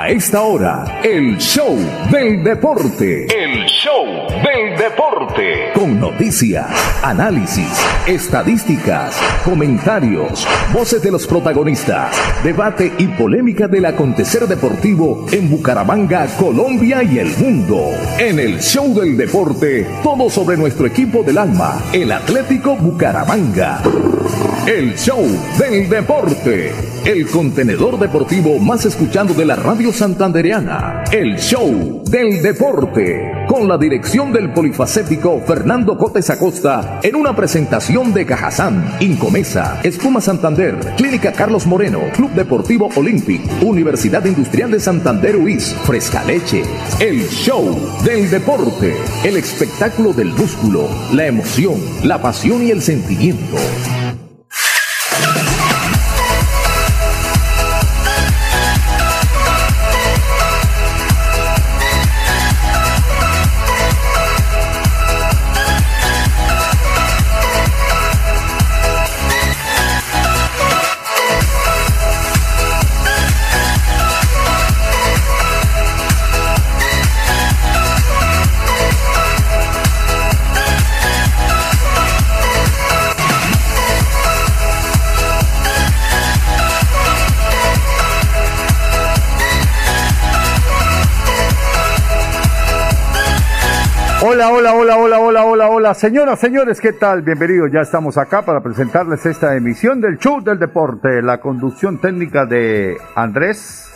A esta hora, el show del deporte. El show del deporte. Con noticias, análisis, estadísticas, comentarios, voces de los protagonistas, debate y polémica del acontecer deportivo en Bucaramanga, Colombia y el mundo. En el show del deporte, todo sobre nuestro equipo del alma, el Atlético Bucaramanga. El show del deporte. El contenedor deportivo más escuchado de la radio santandereana. El show del deporte. Con la dirección del polifacético Fernando Cotes Acosta en una presentación de Cajazán, Incomesa, Espuma Santander, Clínica Carlos Moreno, Club Deportivo Olympic, Universidad Industrial de Santander UIS, Fresca Leche. El show del deporte. El espectáculo del músculo, la emoción, la pasión y el sentimiento. Hola, hola, hola, hola, hola, hola, hola. Señoras, señores, ¿qué tal? Bienvenidos. Ya estamos acá para presentarles esta emisión del Show del Deporte. La conducción técnica de Andrés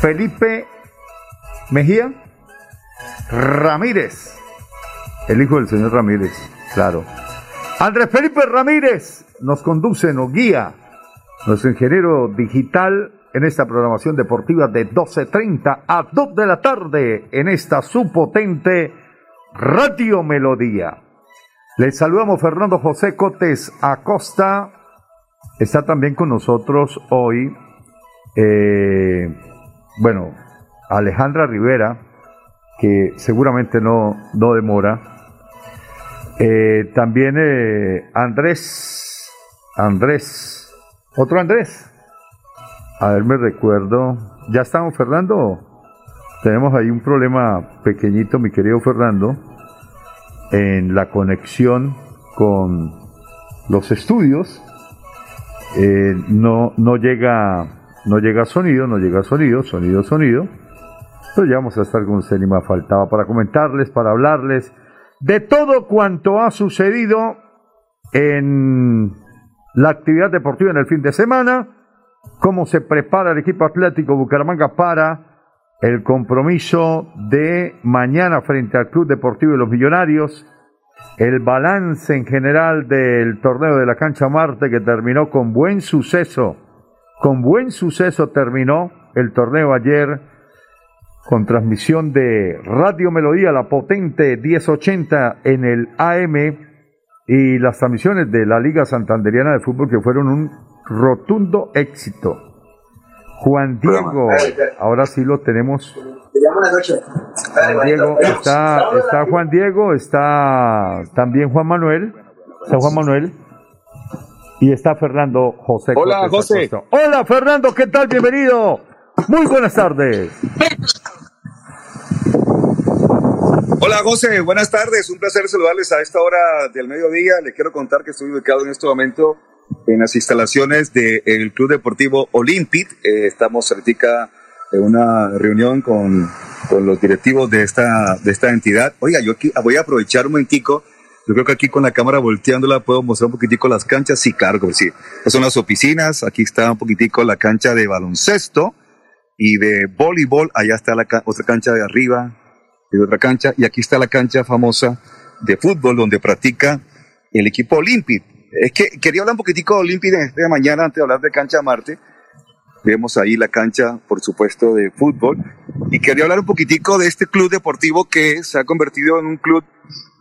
Felipe Mejía Ramírez. El hijo del señor Ramírez, claro. Andrés Felipe Ramírez nos conduce, nos guía. Nuestro ingeniero digital en esta programación deportiva de 12.30 a 2 de la tarde en esta supotente Radio Melodía. Les saludamos Fernando José Cotes Acosta. Está también con nosotros hoy, eh, bueno, Alejandra Rivera, que seguramente no, no demora. Eh, también eh, Andrés, Andrés, otro Andrés, a ver, me recuerdo. ¿Ya estamos, Fernando? Tenemos ahí un problema pequeñito, mi querido Fernando, en la conexión con los estudios. Eh, no, no llega no llega sonido, no llega sonido, sonido, sonido. Pero ya vamos a estar con usted, ni más faltaba para comentarles, para hablarles de todo cuanto ha sucedido en la actividad deportiva en el fin de semana cómo se prepara el equipo atlético Bucaramanga para el compromiso de mañana frente al Club Deportivo de los Millonarios, el balance en general del torneo de la cancha Marte que terminó con buen suceso, con buen suceso terminó el torneo ayer con transmisión de Radio Melodía, la potente 1080 en el AM y las transmisiones de la Liga Santanderiana de Fútbol que fueron un rotundo éxito. Juan Diego, ahora sí lo tenemos. Juan Diego, está, está Juan Diego, está también Juan Manuel, está Juan Manuel y está Fernando José. Hola José. Hola Fernando, ¿qué tal? Bienvenido. Muy buenas tardes. Hola José, buenas tardes. Un placer saludarles a esta hora del mediodía. Le quiero contar que estoy ubicado en este momento en las instalaciones del Club Deportivo Olympic. Eh, estamos ahorita en una reunión con, con, los directivos de esta, de esta entidad. Oiga, yo aquí voy a aprovechar un momentico. Yo creo que aquí con la cámara volteándola puedo mostrar un poquitico las canchas. Sí, claro que sí. Estas son las oficinas. Aquí está un poquitico la cancha de baloncesto y de voleibol. Allá está la otra cancha de arriba y otra cancha. Y aquí está la cancha famosa de fútbol donde practica el equipo Olympic. Es que quería hablar un poquitico de Olimpia de mañana antes de hablar de cancha Marte. Vemos ahí la cancha, por supuesto, de fútbol. Y quería hablar un poquitico de este club deportivo que se ha convertido en un club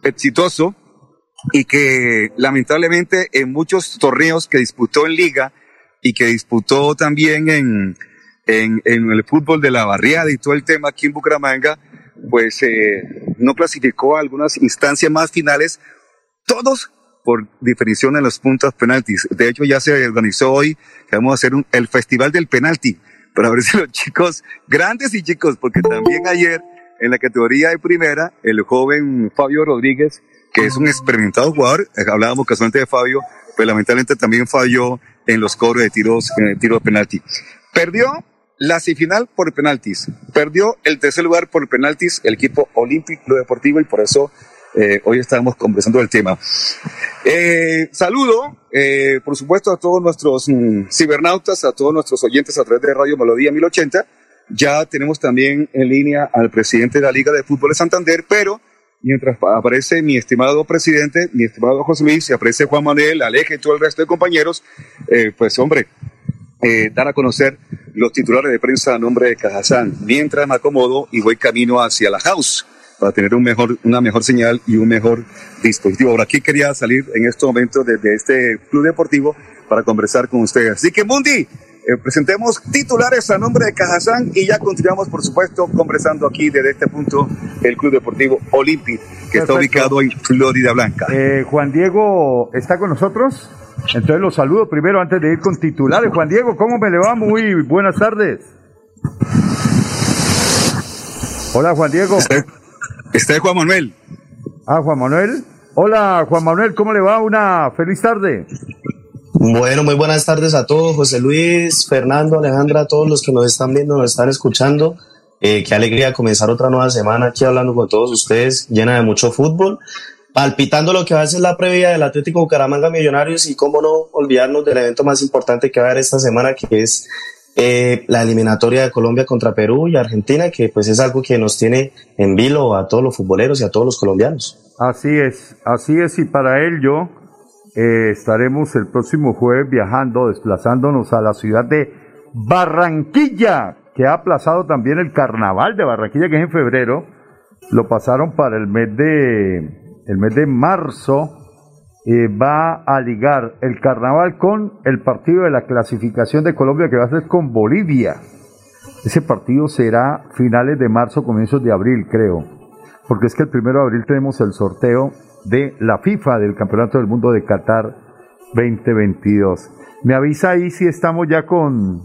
exitoso y que lamentablemente en muchos torneos que disputó en liga y que disputó también en, en, en el fútbol de la barriada y todo el tema aquí en Bucaramanga, pues eh, no clasificó a algunas instancias más finales, todos por definición en los puntos penaltis. De hecho, ya se organizó hoy que vamos a hacer un, el Festival del Penalti. para ver si los chicos, grandes y chicos, porque también ayer en la categoría de primera, el joven Fabio Rodríguez, que es un experimentado jugador, eh, hablábamos casualmente de Fabio, pero lamentablemente también falló en los cobros de tiros, en el tiro de penalti. Perdió la semifinal por penaltis, perdió el tercer lugar por penaltis el equipo Olímpico Deportivo y por eso eh, hoy estamos conversando del tema. Eh, saludo, eh, por supuesto, a todos nuestros mm, cibernautas, a todos nuestros oyentes a través de Radio Melodía 1080. Ya tenemos también en línea al presidente de la Liga de Fútbol de Santander, pero mientras aparece mi estimado presidente, mi estimado José Luis, y aparece Juan Manuel, Aleje y todo el resto de compañeros, pues hombre, dar a conocer los titulares de prensa a nombre de Cajazán, mientras me acomodo y voy camino hacia la house para tener un mejor, una mejor señal y un mejor dispositivo. Ahora, aquí quería salir en este momento desde este club deportivo para conversar con ustedes. Así que, Mundi, eh, presentemos titulares a nombre de Cajazán y ya continuamos, por supuesto, conversando aquí desde este punto el Club Deportivo Olympic, que está ubicado en Florida Blanca. Eh, Juan Diego está con nosotros. Entonces los saludo primero antes de ir con titulares. Juan Diego, ¿cómo me le va? Muy buenas tardes. Hola Juan Diego. Está Juan Manuel. Ah, Juan Manuel. Hola, Juan Manuel, ¿cómo le va? Una feliz tarde. Bueno, muy buenas tardes a todos, José Luis, Fernando, Alejandra, a todos los que nos están viendo, nos están escuchando. Eh, qué alegría comenzar otra nueva semana aquí hablando con todos ustedes, llena de mucho fútbol, palpitando lo que va a ser la previa del Atlético Bucaramanga Millonarios y cómo no olvidarnos del evento más importante que va a haber esta semana, que es eh, la eliminatoria de Colombia contra Perú y Argentina, que pues es algo que nos tiene en vilo a todos los futboleros y a todos los colombianos. Así es, así es, y para ello eh, estaremos el próximo jueves viajando, desplazándonos a la ciudad de Barranquilla, que ha aplazado también el carnaval de Barranquilla, que es en febrero, lo pasaron para el mes de, el mes de marzo, eh, va a ligar el carnaval con el partido de la clasificación de Colombia que va a ser con Bolivia. Ese partido será finales de marzo, comienzos de abril, creo. Porque es que el primero de abril tenemos el sorteo de la FIFA del Campeonato del Mundo de Qatar 2022. Me avisa ahí si estamos ya con,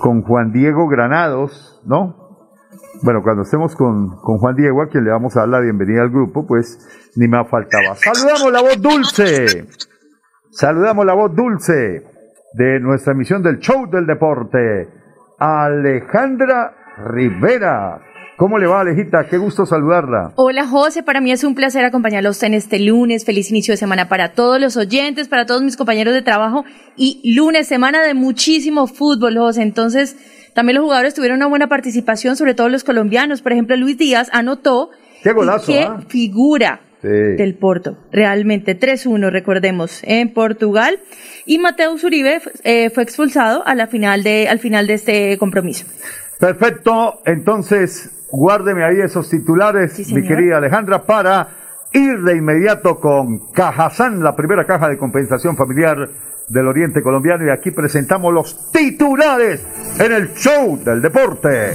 con Juan Diego Granados, ¿no? Bueno, cuando estemos con, con Juan Diego, a quien le vamos a dar la bienvenida al grupo, pues ni me faltaba. Saludamos la voz dulce. Saludamos la voz dulce de nuestra emisión del show del deporte. Alejandra Rivera. ¿Cómo le va, Alejita? Qué gusto saludarla. Hola, José. Para mí es un placer acompañarlos en este lunes. Feliz inicio de semana para todos los oyentes, para todos mis compañeros de trabajo. Y lunes, semana de muchísimo fútbol, José. Entonces, también los jugadores tuvieron una buena participación, sobre todo los colombianos. Por ejemplo, Luis Díaz anotó. Qué golazo. Qué ¿ah? figura del Porto. Realmente 3-1, recordemos, en Portugal. Y Mateus Uribe eh, fue expulsado a la final de, al final de este compromiso. Perfecto. Entonces, guárdeme ahí esos titulares, mi querida Alejandra, para ir de inmediato con Cajazán, la primera caja de compensación familiar del Oriente Colombiano. Y aquí presentamos los titulares en el show del deporte.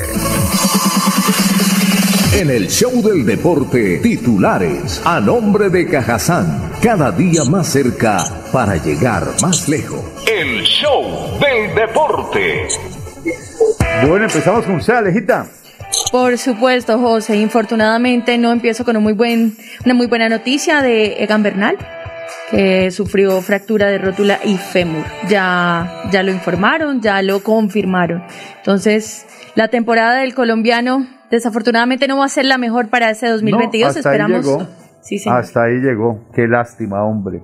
En el show del deporte, titulares a nombre de Cajazán, cada día más cerca para llegar más lejos. El show del deporte. Bueno, empezamos con usted, Alejita. Por supuesto, José. Infortunadamente no empiezo con un muy buen, una muy buena noticia de Egan Bernal, que sufrió fractura de rótula y fémur. Ya, ya lo informaron, ya lo confirmaron. Entonces, la temporada del colombiano desafortunadamente no va a ser la mejor para ese 2022. Esperamos. Hasta ahí llegó. Qué lástima, hombre.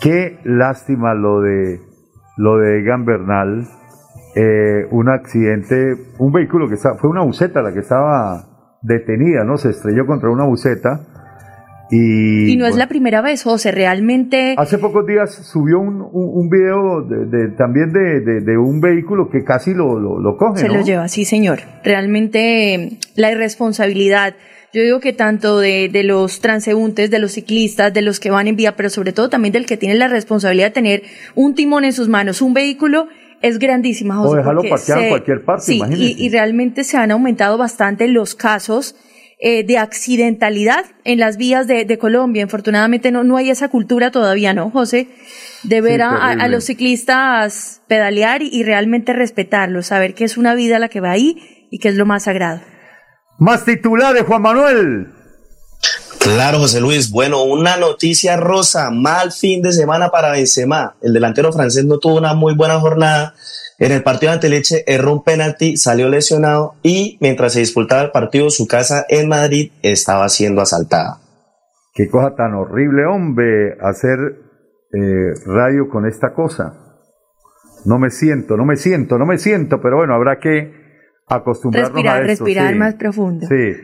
Qué lástima lo de lo de Egan Bernal. Eh, un accidente, un vehículo que estaba, fue una buceta la que estaba detenida, ¿no? Se estrelló contra una buceta y, no es la primera vez, José, realmente... Hace pocos días subió un, un, video de, también de, un vehículo que casi lo, lo, coge. Se lo lleva, sí, señor. Realmente la irresponsabilidad, yo digo que tanto de, de los transeúntes, de los ciclistas, de los que van en vía, pero sobre todo también del que tiene la responsabilidad de tener un timón en sus manos, un vehículo es grandísima, José. O dejarlo parqueado en cualquier parte, sí, y, y realmente se han aumentado bastante los casos eh, de accidentalidad en las vías de, Colombia. Infortunadamente no, no hay esa cultura todavía, ¿no, José? De ver a, los ciclistas pedalear y, realmente respetarlos, saber que es una vida la que va ahí y que es lo más sagrado. Más titulares, Juan Manuel. Claro, José Luis. Bueno, una noticia rosa. Mal fin de semana para Benzema. El delantero francés no tuvo una muy buena jornada. En el partido ante Leche erró un penalti, salió lesionado y mientras se disputaba el partido, su casa en Madrid estaba siendo asaltada. Qué cosa tan horrible, hombre, hacer eh, radio con esta cosa. No me siento, no me siento, no me siento, pero bueno, habrá que acostumbrarnos respirar, a esto. Respirar más profundo. Sí.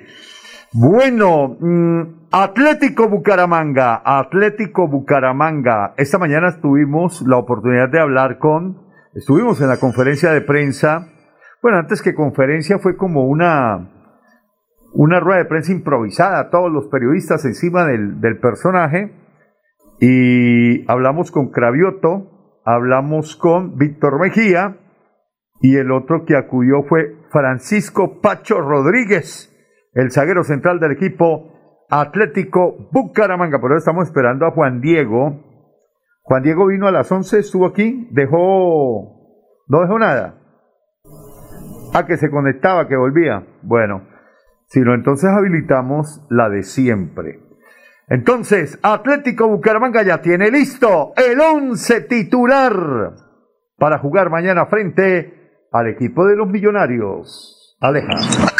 Bueno, mm, Atlético Bucaramanga, Atlético Bucaramanga. Esta mañana tuvimos la oportunidad de hablar con, estuvimos en la conferencia de prensa. Bueno, antes que conferencia fue como una, una rueda de prensa improvisada, todos los periodistas encima del, del personaje. Y hablamos con Cravioto, hablamos con Víctor Mejía y el otro que acudió fue Francisco Pacho Rodríguez el zaguero central del equipo Atlético Bucaramanga. Por eso estamos esperando a Juan Diego. Juan Diego vino a las 11, estuvo aquí, dejó, no dejó nada. Ah, que se conectaba, que volvía. Bueno, si no, entonces habilitamos la de siempre. Entonces, Atlético Bucaramanga ya tiene listo el 11 titular para jugar mañana frente al equipo de los millonarios. Alejandro.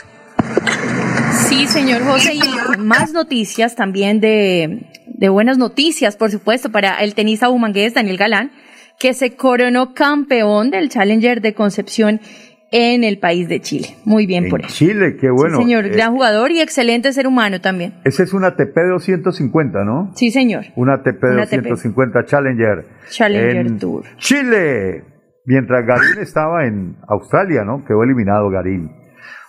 Sí, señor José, y más noticias también de, de buenas noticias, por supuesto, para el tenista bumangués Daniel Galán, que se coronó campeón del Challenger de Concepción en el país de Chile. Muy bien por eso. Chile, qué bueno. Sí, señor, gran jugador y excelente ser humano también. Ese es un ATP 250, ¿no? Sí, señor. Un ATP 250 Challenger. Challenger Tour. Chile. Mientras Garín estaba en Australia, ¿no? Quedó eliminado Garín.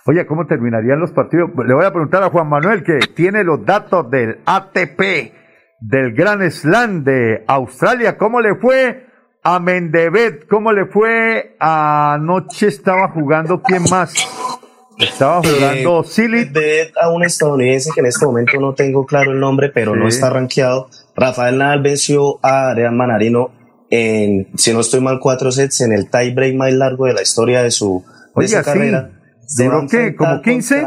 Oye, ¿cómo terminarían los partidos? Le voy a preguntar a Juan Manuel que tiene los datos del ATP, del Gran Slam de Australia. ¿Cómo le fue a Mendevet? ¿Cómo le fue anoche? Estaba jugando, ¿quién más? Estaba jugando eh, Silly. a un estadounidense que en este momento no tengo claro el nombre, pero no está rankeado. Rafael Nadal venció a Adrián Manarino en, si no estoy mal, cuatro sets en el tie break más largo de la historia de su, carrera. ¿Duró qué? ¿Como 15?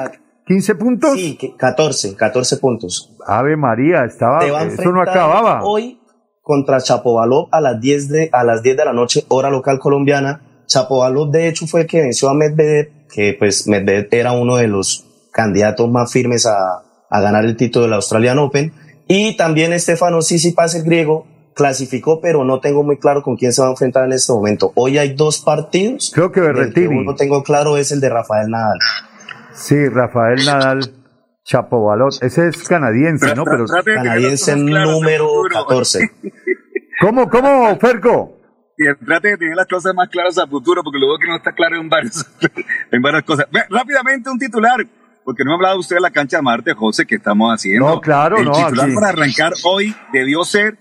¿15 puntos? Sí, 14, 14 puntos. Ave María, estaba, eso no acababa. Hoy contra Chapovalov a las 10 de, a las 10 de la noche, hora local colombiana. Chapovalov, de hecho, fue el que venció a Medvedev, que pues Medvedev era uno de los candidatos más firmes a, a ganar el título del Australian Open. Y también Estefano Tsitsipas, el griego, clasificó, pero no tengo muy claro con quién se va a enfrentar en este momento. Hoy hay dos partidos. Creo que Berretini. El que uno tengo claro es el de Rafael Nadal. Sí, Rafael Nadal. Chapovalot, ese es canadiense, ¿no? Pero canadiense número 14. ¿Cómo, cómo, Ferco? Y trate de tener las cosas más claras a futuro, porque luego que no está claro en, varios, en varias cosas. Rápidamente un titular, porque no ha hablado usted de la cancha de Marte, José, que estamos haciendo. No, claro, El no. titular para arrancar hoy debió ser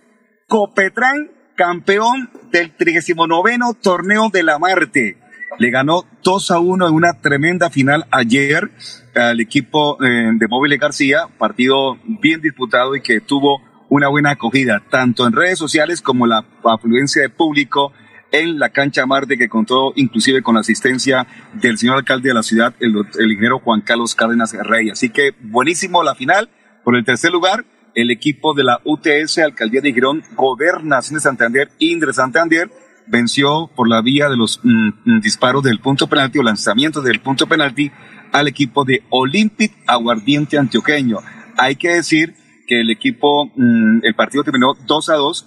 Copetrán, campeón del 39 torneo de la Marte. Le ganó 2 a 1 en una tremenda final ayer al equipo eh, de Móviles García, partido bien disputado y que tuvo una buena acogida, tanto en redes sociales como la afluencia de público en la cancha Marte, que contó inclusive con la asistencia del señor alcalde de la ciudad, el, el ingeniero Juan Carlos Cárdenas Rey. Así que buenísimo la final por el tercer lugar el equipo de la UTS, Alcaldía de Girón, Gobernación de Santander, Indre Santander, venció por la vía de los mm, mm, disparos del punto penalti o lanzamientos del punto penalti al equipo de Olympic Aguardiente Antioqueño. Hay que decir que el equipo, mm, el partido terminó 2 a 2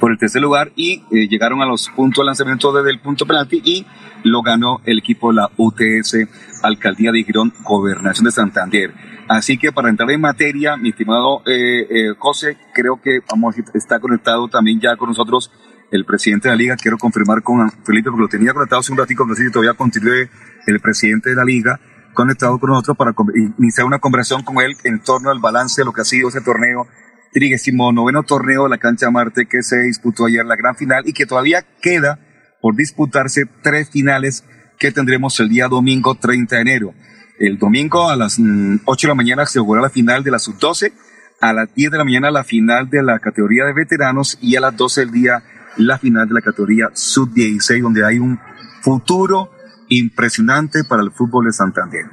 por el tercer lugar y eh, llegaron a los puntos de lanzamiento desde el punto penalti y lo ganó el equipo de la UTS Alcaldía de Girón, Gobernación de Santander. Así que para entrar en materia, mi estimado eh, eh, José, creo que vamos está conectado también ya con nosotros el presidente de la liga. Quiero confirmar con Felipe, porque lo tenía conectado hace un ratito, sé si todavía continúe el presidente de la liga conectado con nosotros para iniciar una conversación con él en torno al balance de lo que ha sido ese torneo, trigésimo noveno torneo de la cancha Marte que se disputó ayer la gran final y que todavía queda por disputarse tres finales que tendremos el día domingo 30 de enero. El domingo a las 8 mm, de la mañana se jugará la final de la sub-12, a las 10 de la mañana la final de la categoría de veteranos y a las 12 del día la final de la categoría sub-16, donde hay un futuro impresionante para el fútbol de Santander.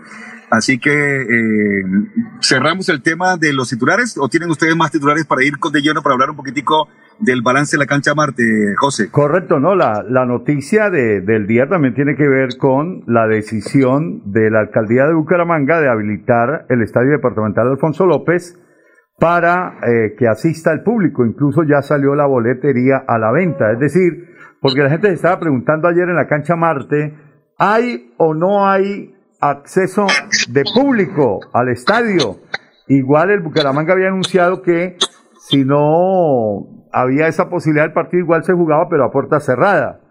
Así que eh, cerramos el tema de los titulares o tienen ustedes más titulares para ir con de lleno para hablar un poquitico del balance de la cancha Marte, José. Correcto, no, la, la noticia de, del día también tiene que ver con la decisión de la alcaldía de Bucaramanga de habilitar el estadio departamental Alfonso López para eh, que asista el público. Incluso ya salió la boletería a la venta. Es decir, porque la gente se estaba preguntando ayer en la cancha Marte, ¿hay o no hay acceso de público al estadio? Igual el Bucaramanga había anunciado que si no había esa posibilidad, el partido igual se jugaba, pero a puerta cerrada.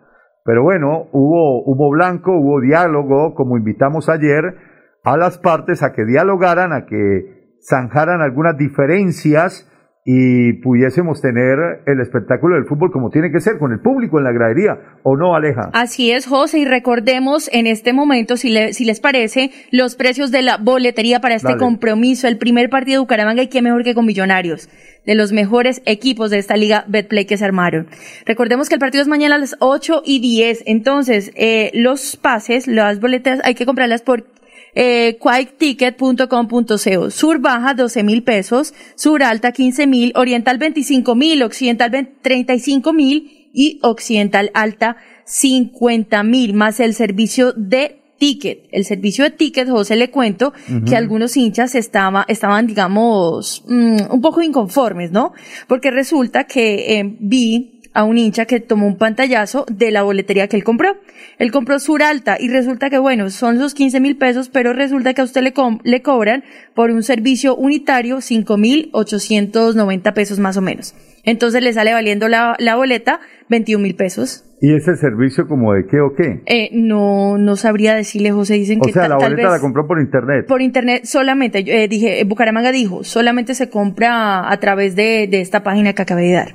Pero bueno, hubo, hubo blanco, hubo diálogo, como invitamos ayer a las partes a que dialogaran, a que zanjaran algunas diferencias y pudiésemos tener el espectáculo del fútbol como tiene que ser, con el público en la gradería, ¿o no, Aleja? Así es, José, y recordemos en este momento, si, si les parece, los precios de la boletería para este compromiso, el primer partido de Bucaramanga, y qué mejor que con Millonarios, de los mejores equipos de esta liga Betplay que se armaron. Recordemos que el partido es mañana a las 8 y 10, entonces, eh, los pases, las boletas, hay que comprarlas por eh, quaketicket.com.co. Sur baja 12 mil pesos, sur alta 15 mil, oriental 25 mil, occidental 35 mil y occidental alta 50 mil, más el servicio de ticket. El servicio de ticket, José le cuento que algunos hinchas estaba, estaban, digamos, mm, un poco inconformes, ¿no? Porque resulta que eh, vi a un hincha que tomó un pantallazo de la boletería que él compró. Él compró Sur Alta y resulta que, bueno, son los 15 mil pesos, pero resulta que a usted le, cobran por un servicio unitario 5 mil 890 pesos más o menos. Entonces le sale valiendo la boleta 21 mil pesos. ¿Y ese servicio como de qué o qué? Eh, no, no sabría decirle, José, dicen o que sea, la boleta la compró por internet. Por internet solamente, eh, dije, eh, Bucaramanga dijo, solamente se compra a través de, de esta página que acabé de dar.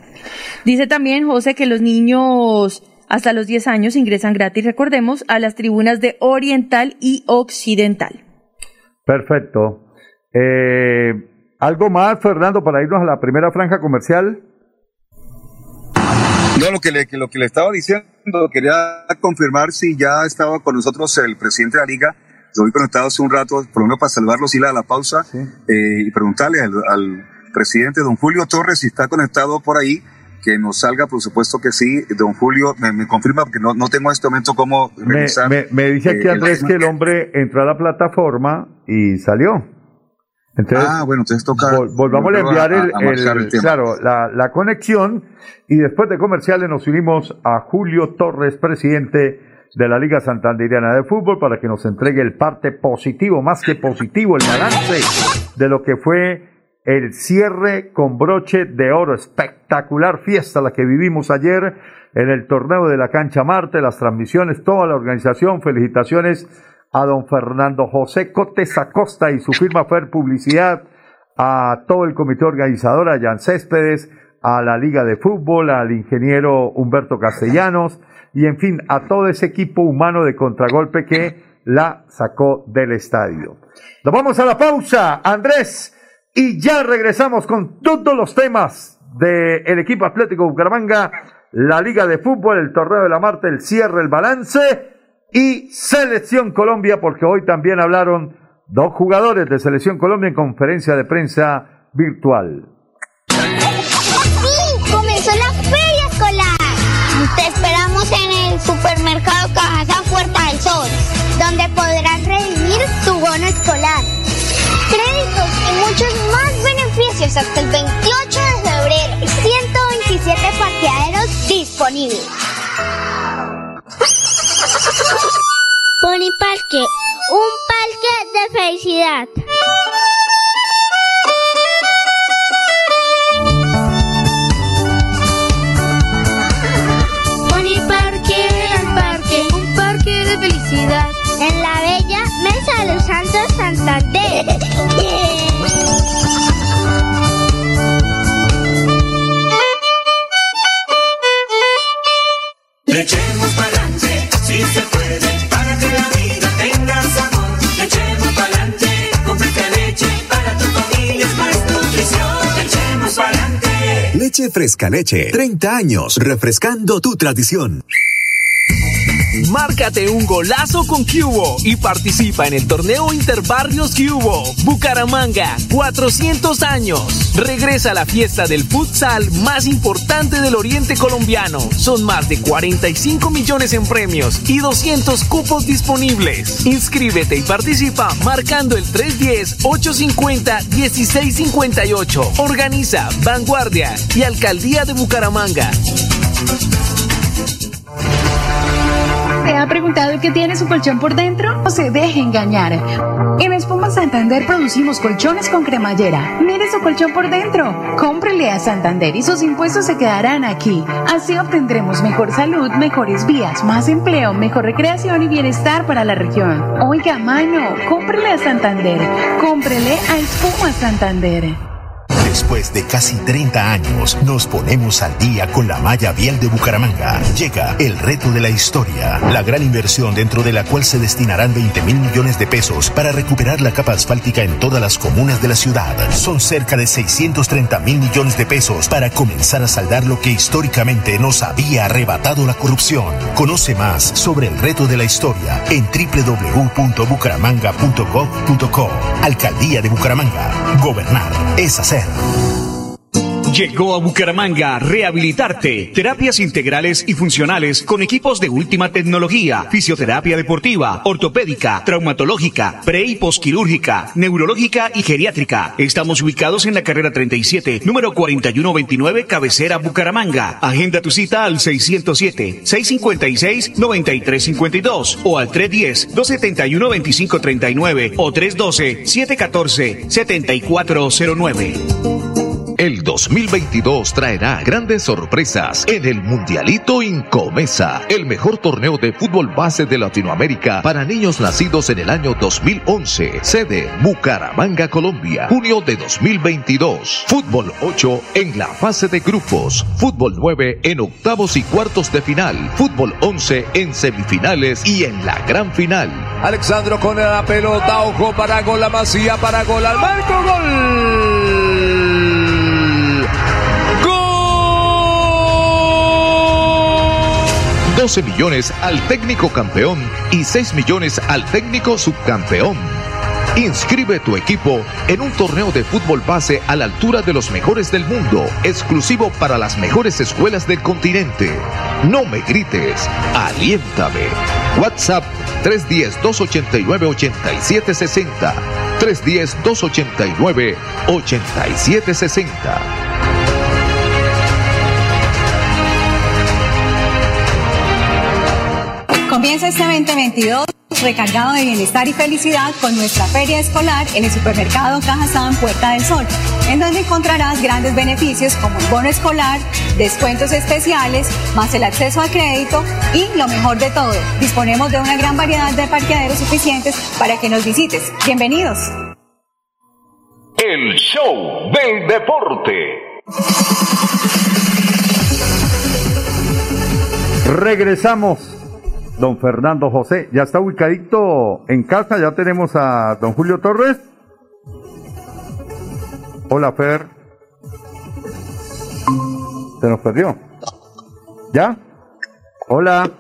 Dice también, José, que los niños hasta los 10 años ingresan gratis, recordemos, a las tribunas de Oriental y Occidental. Perfecto. Eh, ¿Algo más, Fernando, para irnos a la primera franja comercial? No, lo que, le, lo que le estaba diciendo, quería confirmar si ya estaba con nosotros el presidente de la liga. Lo vi conectado hace un rato, por lo menos para salvarlo, si la, la pausa, eh, y preguntarle al, presidente, don Julio Torres, si está conectado por ahí, que nos salga, por supuesto que sí. Don Julio, me, confirma, porque no, no tengo en este momento cómo revisar. Me, dice aquí eh, Andrés que el hombre entró a la plataforma y salió. Entonces, ah, bueno, entonces toca. volvamos a enviar el, claro, la, la, conexión y después de comerciales nos unimos a Julio Torres, presidente de la Liga Santanderiana de Fútbol, para que nos entregue el parte positivo, más que positivo, el balance de lo que fue el cierre con broche de oro. Espectacular fiesta la que vivimos ayer en el torneo de la cancha Marte, las transmisiones, toda la organización. Felicitaciones a don Fernando José Cotes Acosta y su firma Fer Publicidad, a todo el comité organizador, a Jan Céspedes, a la Liga de Fútbol, al ingeniero Humberto Castellanos y en fin, a todo ese equipo humano de contragolpe que la sacó del estadio. Nos vamos a la pausa, Andrés, y ya regresamos con todos los temas del equipo Atlético Bucaramanga, la Liga de Fútbol, el Torneo de la Marte, el cierre, el balance y Selección Colombia, porque hoy también hablaron dos jugadores de Selección Colombia en conferencia de prensa virtual. ¡Comenzó la feria escolar! Te esperamos en el supermercado Cajasa Puerta del Sol, donde podrás redimir tu bono escolar. Créditos y muchos más beneficios hasta el 28 de febrero. 127 parqueaderos disponibles. Pony Parque, un parque de felicidad. Leche Fresca Leche. 30 años refrescando tu tradición. Márcate un golazo con Cubo y participa en el torneo Interbarrios Cubo. Bucaramanga, 400 años. Regresa a la fiesta del futsal más importante del oriente colombiano. Son más de 45 millones en premios y 200 cupos disponibles. Inscríbete y participa marcando el 310-850-1658. Organiza Vanguardia y Alcaldía de Bucaramanga. ¿Se ha preguntado qué tiene su colchón por dentro? No se deje engañar. En Espuma Santander producimos colchones con cremallera. Mire su colchón por dentro. Cómprele a Santander y sus impuestos se quedarán aquí. Así obtendremos mejor salud, mejores vías, más empleo, mejor recreación y bienestar para la región. Oiga, mano, cómprele a Santander. Cómprele a Espuma Santander. Después de casi 30 años, nos ponemos al día con la malla vial de Bucaramanga. Llega el reto de la historia, la gran inversión dentro de la cual se destinarán 20 mil millones de pesos para recuperar la capa asfáltica en todas las comunas de la ciudad. Son cerca de 630 mil millones de pesos para comenzar a saldar lo que históricamente nos había arrebatado la corrupción. Conoce más sobre el reto de la historia en www.bucaramanga.gov.co. Alcaldía de Bucaramanga. Gobernar es hacer. Llegó a Bucaramanga Rehabilitarte, terapias integrales y funcionales con equipos de última tecnología, fisioterapia deportiva, ortopédica, traumatológica, pre y posquirúrgica, neurológica y geriátrica. Estamos ubicados en la carrera 37, número 4129, cabecera Bucaramanga. Agenda tu cita al 607-656-9352 o al 310-271-2539 o 312-714-7409. El 2022 traerá grandes sorpresas en el Mundialito Incomesa, el mejor torneo de fútbol base de Latinoamérica para niños nacidos en el año 2011. Sede Bucaramanga, Colombia, junio de 2022. Fútbol 8 en la fase de grupos. Fútbol 9 en octavos y cuartos de final. Fútbol 11 en semifinales y en la gran final. Alexandro con la pelota, ojo para gol, la masía para gol, al marco, gol. 12 millones al técnico campeón y 6 millones al técnico subcampeón. Inscribe tu equipo en un torneo de fútbol base a la altura de los mejores del mundo, exclusivo para las mejores escuelas del continente. No me grites, aliéntame. WhatsApp 310-289-8760. 310-289-8760. Comienza este 2022 recargado de bienestar y felicidad con nuestra feria escolar en el supermercado Cajazán Puerta del Sol, en donde encontrarás grandes beneficios como el bono escolar, descuentos especiales, más el acceso a crédito y lo mejor de todo, disponemos de una gran variedad de parqueaderos suficientes para que nos visites. Bienvenidos. El show del deporte. Regresamos don Fernando José. Ya está ubicadito en casa, ya tenemos a don Julio Torres. Hola, Fer. Se nos perdió. ¿Ya? Hola.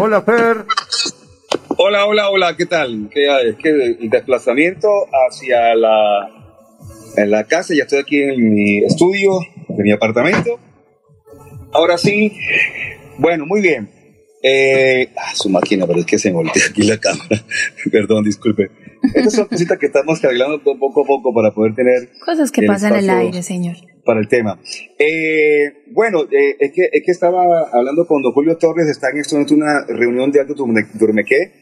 Hola, Fer. Hola, hola, hola, ¿qué tal? Es que el desplazamiento hacia la, en la casa, ya estoy aquí en mi estudio, en mi apartamento. Ahora sí, bueno, muy bien. Eh, ah, su máquina, pero es que se voltea aquí la cámara. Perdón, disculpe. Estas son cositas que estamos arreglando poco a poco para poder tener. Cosas que pasan en el aire, señor. Para el tema. Eh, bueno, eh, es, que, es que estaba hablando con don Julio Torres, está en este momento una reunión de Alto Turmequé,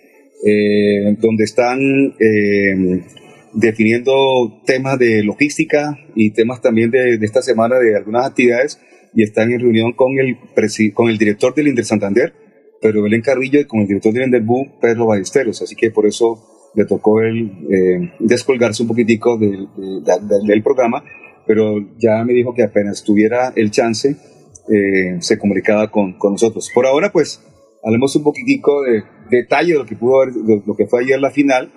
eh, donde están definiendo temas de logística y temas también de, de esta semana de algunas actividades y están en reunión con el, con el director del Inder Santander, Pedro Belén Carrillo, y con el director del Inderbú, Pedro Ballesteros. Así que por eso le tocó él eh, descolgarse un poquitico del, del, programa, pero ya me dijo que apenas tuviera el chance, eh, se comunicaba con, con, nosotros. Por ahora, pues, hablemos un poquitico de detalle de lo que pudo haber, de lo que fue ayer la final,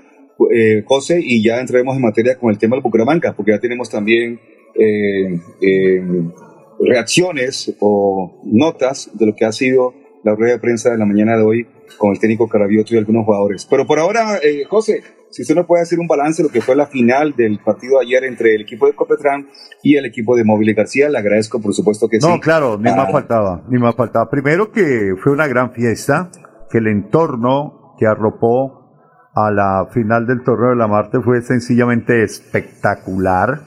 eh, José, y ya entraremos en materia con el tema del Bucaramanga, porque ya tenemos también eh, eh, reacciones o notas de lo que ha sido la rueda de prensa de la mañana de hoy con el técnico Carabioto y algunos jugadores. Pero por ahora, eh, José, si usted no puede hacer un balance de lo que fue la final del partido ayer entre el equipo de Copetrán y el equipo de Móviles García, le agradezco por supuesto que sí. No, claro, ni Ah, más faltaba, ni más faltaba. Primero que fue una gran fiesta, que el entorno que arropó a la final del torneo de la Marte fue sencillamente espectacular,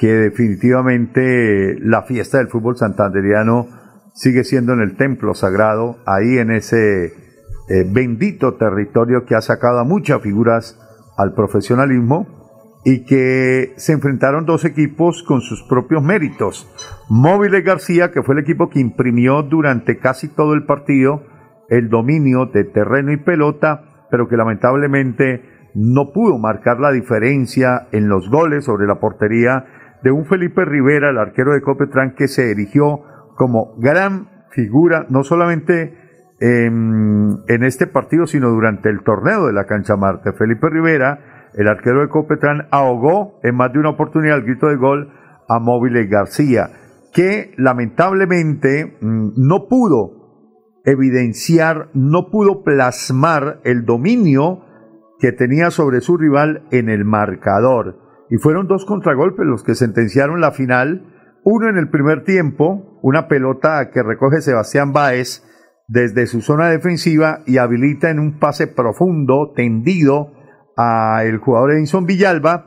que definitivamente la fiesta del fútbol santanderiano sigue siendo en el templo sagrado, ahí en ese eh, bendito territorio que ha sacado a muchas figuras al profesionalismo y que se enfrentaron dos equipos con sus propios méritos. Móviles García, que fue el equipo que imprimió durante casi todo el partido el dominio de terreno y pelota, pero que lamentablemente no pudo marcar la diferencia en los goles sobre la portería de un Felipe Rivera, el arquero de Copetrán, que se erigió como gran figura, no solamente en, en este partido, sino durante el torneo de la cancha Marte. Felipe Rivera, el arquero de Copetrán, ahogó en más de una oportunidad el grito de gol a Móviles García, que lamentablemente mm, no pudo evidenciar, no pudo plasmar el dominio que tenía sobre su rival en el marcador. Y fueron dos contragolpes los que sentenciaron la final. Uno en el primer tiempo, una pelota que recoge Sebastián Báez desde su zona defensiva y habilita en un pase profundo, tendido, a el jugador Edison Villalba,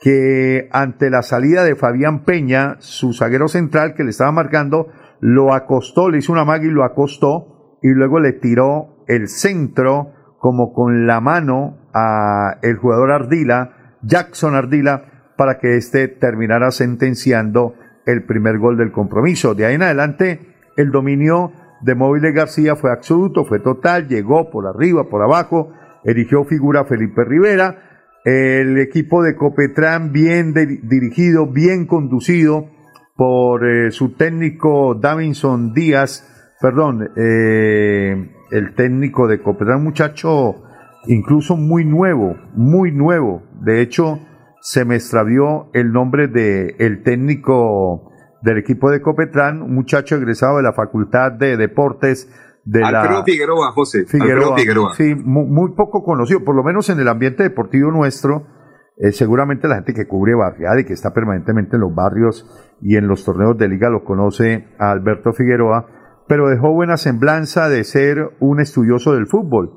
que ante la salida de Fabián Peña, su zaguero central que le estaba marcando, lo acostó, le hizo una maga y lo acostó, y luego le tiró el centro como con la mano a el jugador Ardila, Jackson Ardila, para que éste terminara sentenciando el primer gol del compromiso. De ahí en adelante, el dominio de Móviles García fue absoluto, fue total, llegó por arriba, por abajo, erigió figura Felipe Rivera, el equipo de Copetrán bien dirigido, bien conducido por eh, su técnico Davinson Díaz, perdón, eh, el técnico de Copetrán, muchacho incluso muy nuevo, muy nuevo. De hecho, se me extravió el nombre de el técnico del equipo de Copetrán, un muchacho egresado de la Facultad de Deportes de Alfredo la Figueroa, José. Figueroa, Alfredo Figueroa. Sí, mu- muy, poco conocido, por lo menos en el ambiente deportivo nuestro. eh, seguramente la gente que cubre barriada y que está permanentemente en los barrios y en los torneos de liga lo conoce a Alberto Figueroa, pero dejó buena semblanza de ser un estudioso del fútbol,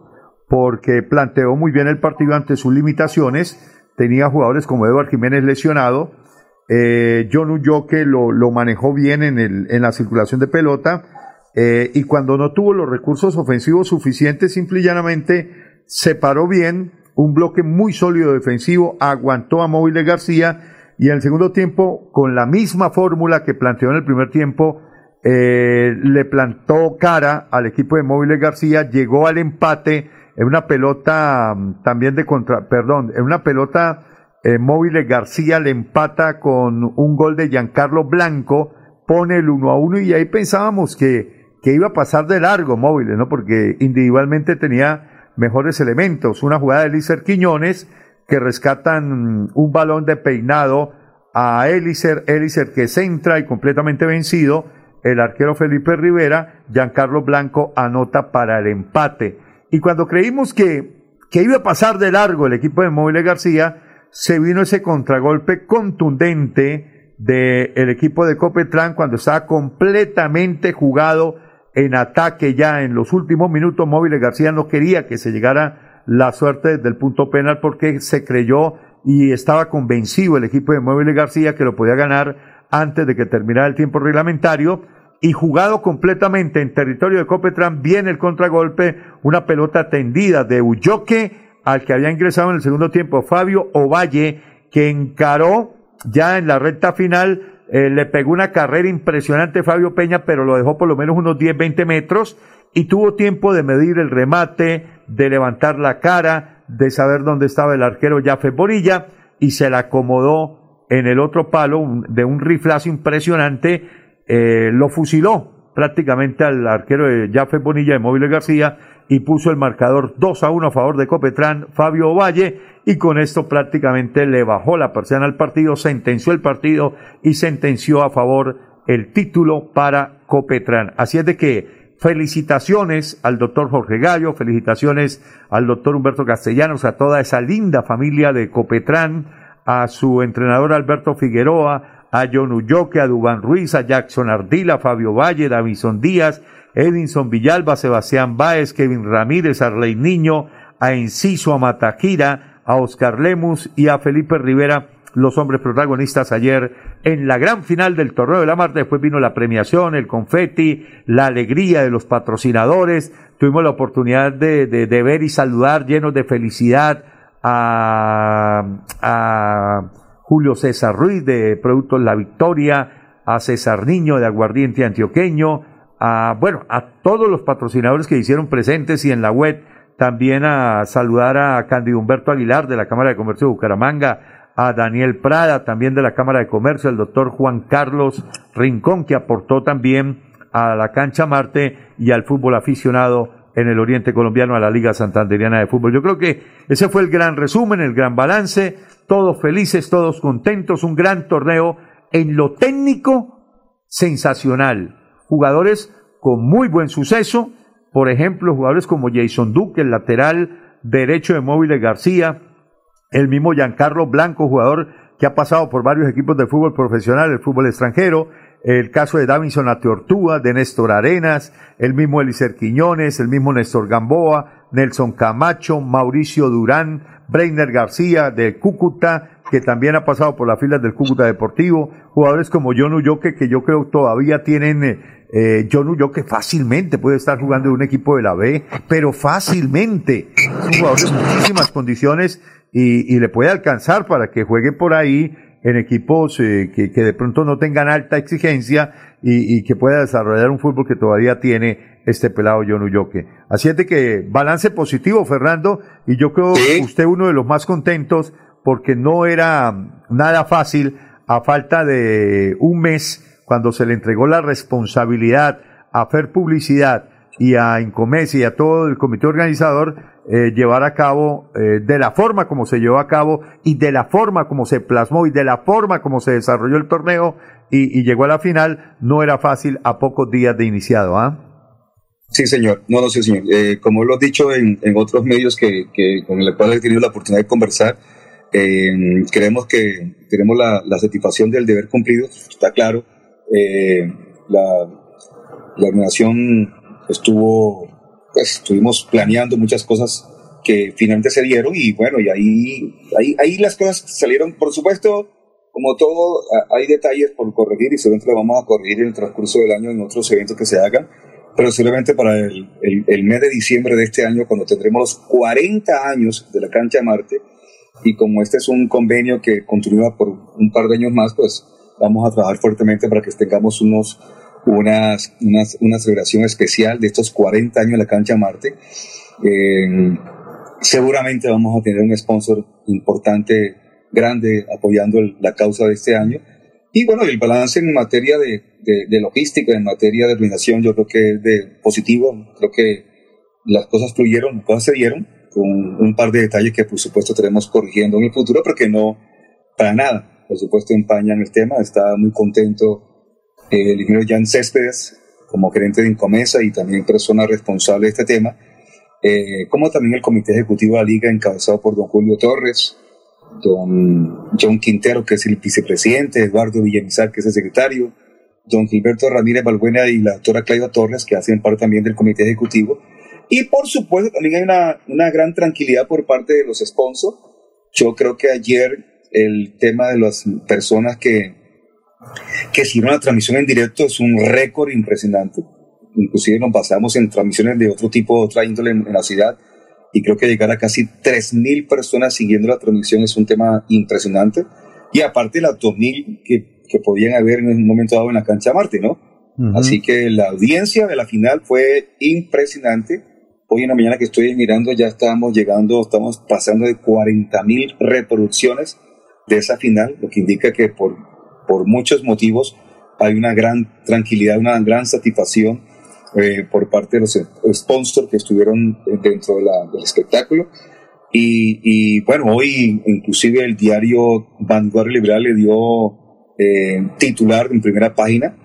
porque planteó muy bien el partido ante sus limitaciones. Tenía jugadores como Eduardo Jiménez lesionado, eh, John Ulloque lo, lo manejó bien en, el, en la circulación de pelota, eh, y cuando no tuvo los recursos ofensivos suficientes, simple y llanamente se paró bien, un bloque muy sólido defensivo, aguantó a Móviles García y en el segundo tiempo, con la misma fórmula que planteó en el primer tiempo, eh, le plantó cara al equipo de Móviles García, llegó al empate en una pelota mm, también de contra, perdón, en una pelota eh, Móviles García le empata con un gol de Giancarlo Blanco, pone el 1 a 1 y ahí pensábamos que, que iba a pasar de largo Móviles, ¿no? Porque individualmente tenía mejores elementos. Una jugada de Elícer Quiñones que rescatan mm, un balón de peinado a Elícer, Elícer que centra y completamente vencido. El arquero Felipe Rivera, Giancarlo Blanco anota para el empate. Y cuando creímos que, que iba a pasar de largo el equipo de Móviles García, se vino ese contragolpe contundente del equipo de Copetrán cuando estaba completamente jugado en ataque ya en los últimos minutos. Móviles García no quería que se llegara la suerte del punto penal porque se creyó y estaba convencido el equipo de Móviles García que lo podía ganar antes de que terminara el tiempo reglamentario y jugado completamente en territorio de Copetrán, viene el contragolpe, una pelota tendida de Ulloque al que había ingresado en el segundo tiempo Fabio Ovalle, que encaró ya en la recta final, eh, le pegó una carrera impresionante Fabio Peña, pero lo dejó por lo menos unos 10, 20 metros y tuvo tiempo de medir el remate, de levantar la cara, de saber dónde estaba el arquero Jaffe Borilla y se la acomodó en el otro palo de un riflazo impresionante, eh, lo fusiló prácticamente al arquero de Jaffe Bonilla de Móviles García y puso el marcador 2 a 1 a favor de Copetrán, Fabio Ovalle, y con esto prácticamente le bajó la persiana al partido, sentenció el partido y sentenció a favor el título para Copetrán. Así es de que felicitaciones al doctor Jorge Gallo, felicitaciones al doctor Humberto Castellanos, a toda esa linda familia de Copetrán, a su entrenador Alberto Figueroa, a John Ulloque, a Dubán Ruiz, a Jackson Ardila, Fabio Valle, Davison Díaz, Edinson Villalba, Sebastián Báez, Kevin Ramírez, Arley Niño, a Enciso, a Mataquira, a Oscar Lemus y a Felipe Rivera, los hombres protagonistas ayer en la gran final del Torneo de la Marte. Después vino la premiación, el confeti, la alegría de los patrocinadores. Tuvimos la oportunidad de, de, ver y saludar llenos de felicidad a, a Julio César Ruiz de Productos La Victoria, a César Niño de Aguardiente Antioqueño, a, bueno, a todos los patrocinadores que hicieron presentes y en la web, también a saludar a Cándido Humberto Aguilar de la Cámara de Comercio de Bucaramanga, a Daniel Prada también de la Cámara de Comercio, al doctor Juan Carlos Rincón que aportó también a la cancha Marte y al fútbol aficionado en el oriente colombiano a la Liga Santanderiana de Fútbol. Yo creo que ese fue el gran resumen, el gran balance, todos felices, todos contentos, un gran torneo en lo técnico sensacional. Jugadores con muy buen suceso, por ejemplo, jugadores como Jason Duque, el lateral derecho de Móviles García, el mismo Giancarlo Blanco, jugador que ha pasado por varios equipos de fútbol profesional, el fútbol extranjero, el caso de Davinson Ateortúa, de Néstor Arenas, el mismo Elicer Quiñones, el mismo Néstor Gamboa, Nelson Camacho, Mauricio Durán, Breiner García de Cúcuta, que también ha pasado por las filas del Cúcuta Deportivo, jugadores como John Uyoque, que yo creo todavía tienen eh, eh, John Ulloque fácilmente puede estar jugando en un equipo de la B, pero fácilmente. Es un jugador de muchísimas condiciones y, le puede alcanzar para que juegue por ahí en equipos eh, que, de pronto no tengan alta exigencia y, que pueda desarrollar un fútbol que todavía tiene este pelado John Ulloque. Así es de que balance positivo, Fernando, y yo creo que usted uno de los más contentos porque no era nada fácil a falta de un mes cuando se le entregó la responsabilidad a Fer Publicidad y a Incomes y a todo el comité organizador eh, llevar a cabo eh, de la forma como se llevó a cabo y de la forma como se plasmó y de la forma como se desarrolló el torneo y, llegó a la final, no era fácil a pocos días de iniciado, ¿ah? Sí, señor. No, no señor. Eh, como lo he dicho en, otros medios que, con los cuales he tenido la oportunidad de conversar, creemos que tenemos la, la satisfacción del deber cumplido, está claro eh, la, la organización estuvo, pues, estuvimos planeando muchas cosas que finalmente se dieron y bueno, y ahí, ahí, ahí las cosas salieron, por supuesto, como todo, hay detalles por corregir y seguramente lo vamos a corregir en el transcurso del año en otros eventos que se hagan, pero simplemente para el, el, el, mes de diciembre de este año, cuando tendremos los 40 años de la cancha Marte, y como este es un convenio que continúa por un par de años más, pues vamos a trabajar fuertemente para que tengamos unos, unas, una celebración especial de estos 40 años de la cancha Marte. seguramente vamos a tener un sponsor importante, grande, apoyando la causa de este año. Y bueno, el balance en materia de, de, logística, en materia de organización, yo creo que es de positivo. Creo que las cosas fluyeron, las cosas se dieron, con un par de detalles que por supuesto estaremos corrigiendo en el futuro, pero que no para nada por supuesto, empañan el tema. Está muy contento eh, el ingeniero Jan Céspedes como gerente de Incomesa y también persona responsable de este tema, eh, como también el comité ejecutivo de la liga encabezado por don Julio Torres, don John Quintero, que es el vicepresidente, Eduardo Villamizar, que es el secretario, don Gilberto Ramírez Balbuena y la doctora Claudia Torres, que hacen parte también del comité ejecutivo. Y por supuesto también hay una, una gran tranquilidad por parte de los sponsors. Yo creo que ayer el tema de las personas que, que siguieron la transmisión en directo es un récord impresionante. Inclusive nos basamos en transmisiones de otro tipo, otra índole en, la ciudad, y creo que llegar a casi 3.000 personas siguiendo la transmisión es un tema impresionante. Y aparte las 2.000 que, que podían haber en un momento dado en la cancha Marte, ¿no? Así que la audiencia de la final fue impresionante. Hoy en la mañana que estoy mirando ya estamos llegando, estamos pasando de 40.000 reproducciones de esa final, lo que indica que por, por muchos motivos hay una gran tranquilidad, una gran satisfacción eh, por parte de los sponsors que estuvieron dentro de la, del espectáculo. Y, y, bueno, hoy inclusive el diario Vanguardia Liberal le dio eh, titular en primera página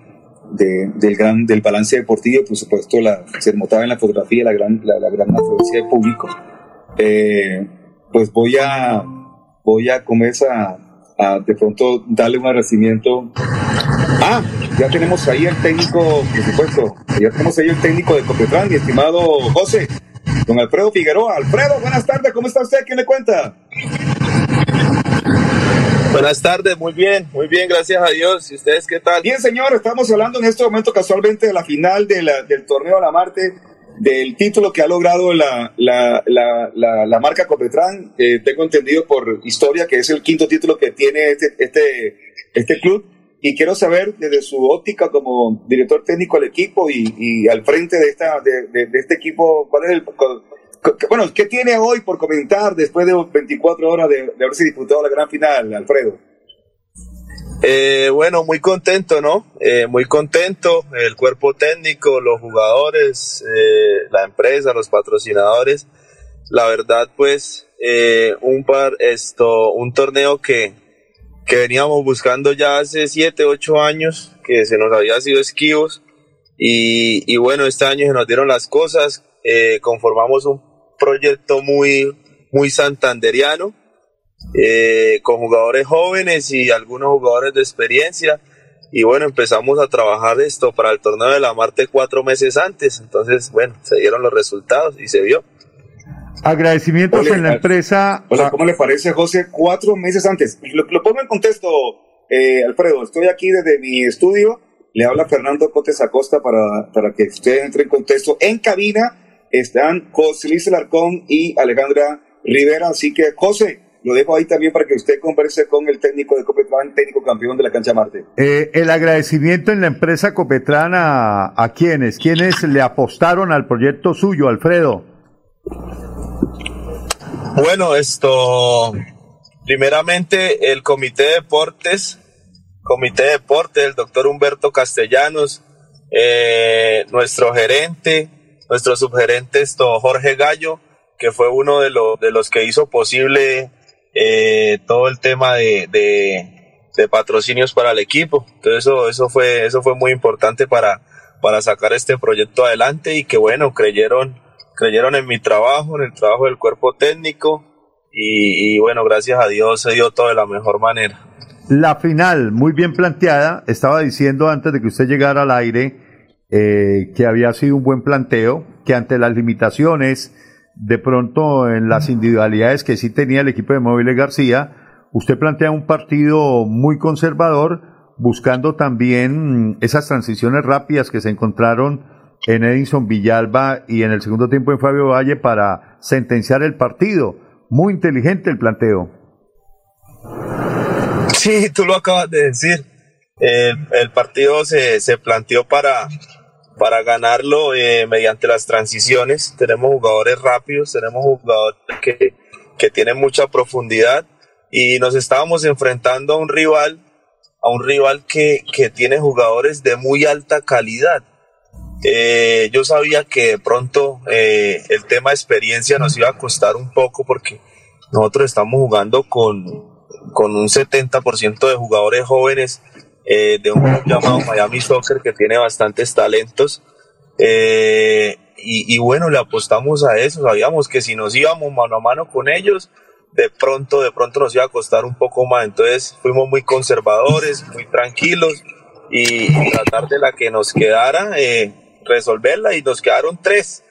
de, del gran del balance deportivo, por supuesto la, se notaba en la fotografía la gran, la, la gran afluencia de público. Eh, pues voy a, voy a comenzar a, a de pronto darle un agradecimiento. Ah, ya tenemos ahí el técnico, por supuesto, ya tenemos ahí el técnico de Copetran, mi estimado José, don Alfredo Figueroa. Alfredo, buenas tardes, ¿cómo está usted? ¿Quién le cuenta? Buenas tardes, muy bien, muy bien, gracias a Dios. ¿Y ustedes qué tal? Bien, señor, estamos hablando en este momento casualmente de la final de la, del torneo a la Marte, del título que ha logrado la, la, la, marca Copetran. Eh, tengo entendido por historia que es el quinto título que tiene este, este, este club. Y quiero saber desde su óptica como director técnico del equipo y, al frente de, esta, de, este equipo, ¿cuál es el, bueno, ¿qué tiene hoy por comentar después de 24 horas de, de haberse disputado la gran final, Alfredo? Eh, bueno, muy contento, ¿no? Eh, muy contento, el cuerpo técnico, los jugadores, eh, la empresa, los patrocinadores. La verdad, pues, eh, un par, esto, un torneo que, que veníamos buscando ya hace 7, 8 años, que se nos había sido esquivos. Y, y bueno, este año se nos dieron las cosas, eh, conformamos un proyecto muy, muy santanderiano, eh, con jugadores jóvenes y algunos jugadores de experiencia. Y bueno, empezamos a trabajar esto para el torneo de la Marte cuatro meses antes. Entonces, bueno, se dieron los resultados y se vio. Agradecimientos en la empresa. Hola, ¿cómo le parece, José? Cuatro meses antes. Lo, lo pongo en contexto, eh, Alfredo. Estoy aquí desde mi estudio. Le habla Fernando Cotes Acosta para, para que usted entre en contexto. En cabina están José Luis Alarcón y Alejandra Rivera. Así que, José, lo dejo ahí también para que usted converse con el técnico de Copetrán, técnico campeón de la cancha Marte. Eh, el agradecimiento en la empresa Copetran a, a quienes, quienes le apostaron al proyecto suyo, Alfredo. Bueno, esto, primeramente el Comité de Deportes, Comité de Deportes, el doctor Humberto Castellanos, eh, nuestro gerente, nuestro subgerente, esto, Jorge Gallo, que fue uno de, los que hizo posible eh, todo el tema de, patrocinios para el equipo. Entonces eso, fue, muy importante para sacar este proyecto adelante y que bueno, creyeron, creyeron en mi trabajo, en el trabajo del cuerpo técnico y, bueno, gracias a Dios se dio todo de la mejor manera. La final, muy bien planteada, estaba diciendo antes de que usted llegara al aire eh, que había sido un buen planteo, que ante las limitaciones, de pronto en las individualidades que sí tenía el equipo de Móviles García, usted plantea un partido muy conservador, buscando también esas transiciones rápidas que se encontraron en Edinson Villalba y en el segundo tiempo en Fabio Valle para sentenciar el partido. Muy inteligente el planteo. Sí, tú lo acabas de decir. El, partido se, se, planteó para, para ganarlo eh, mediante las transiciones. Tenemos jugadores rápidos, tenemos jugadores que, que tienen mucha profundidad y nos estábamos enfrentando a un rival, a un rival que, que tiene jugadores de muy alta calidad. Eh, yo sabía que de pronto eh, el tema de experiencia nos iba a costar un poco porque nosotros estamos jugando con, con un 70% de jugadores jóvenes eh, de un club llamado Miami Soccer que tiene bastantes talentos. Y, bueno, le apostamos a eso. Sabíamos que si nos íbamos mano a mano con ellos, de pronto, de pronto nos iba a costar un poco más. Entonces fuimos muy conservadores, muy tranquilos y, tratar de la que nos quedara, resolverla y nos quedaron tres.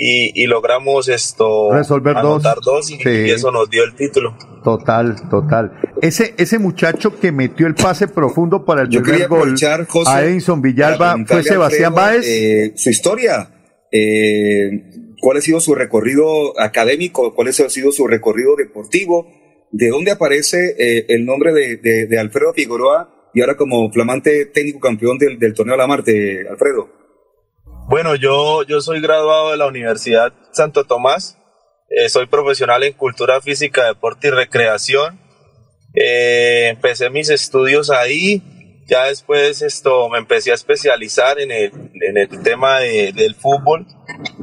Y, y, logramos esto resolver anotar dos, dos y, sí. y, eso nos dio el título. Total, total. Ese ese muchacho que metió el pase profundo para el Yo primer gol José, a Edison Villalba fue Sebastián Báez. Eh, su historia, eh, cuál ha sido su recorrido académico, cuál ha sido su recorrido deportivo, de dónde aparece eh, el nombre de, de, de, Alfredo Figueroa y ahora como flamante técnico campeón del, del torneo de la Marte, Alfredo. Bueno, yo, yo soy graduado de la Universidad Santo Tomás, eh, soy profesional en cultura física, deporte y recreación. Eh, empecé mis estudios ahí, ya después esto me empecé a especializar en el, en el tema de, del fútbol.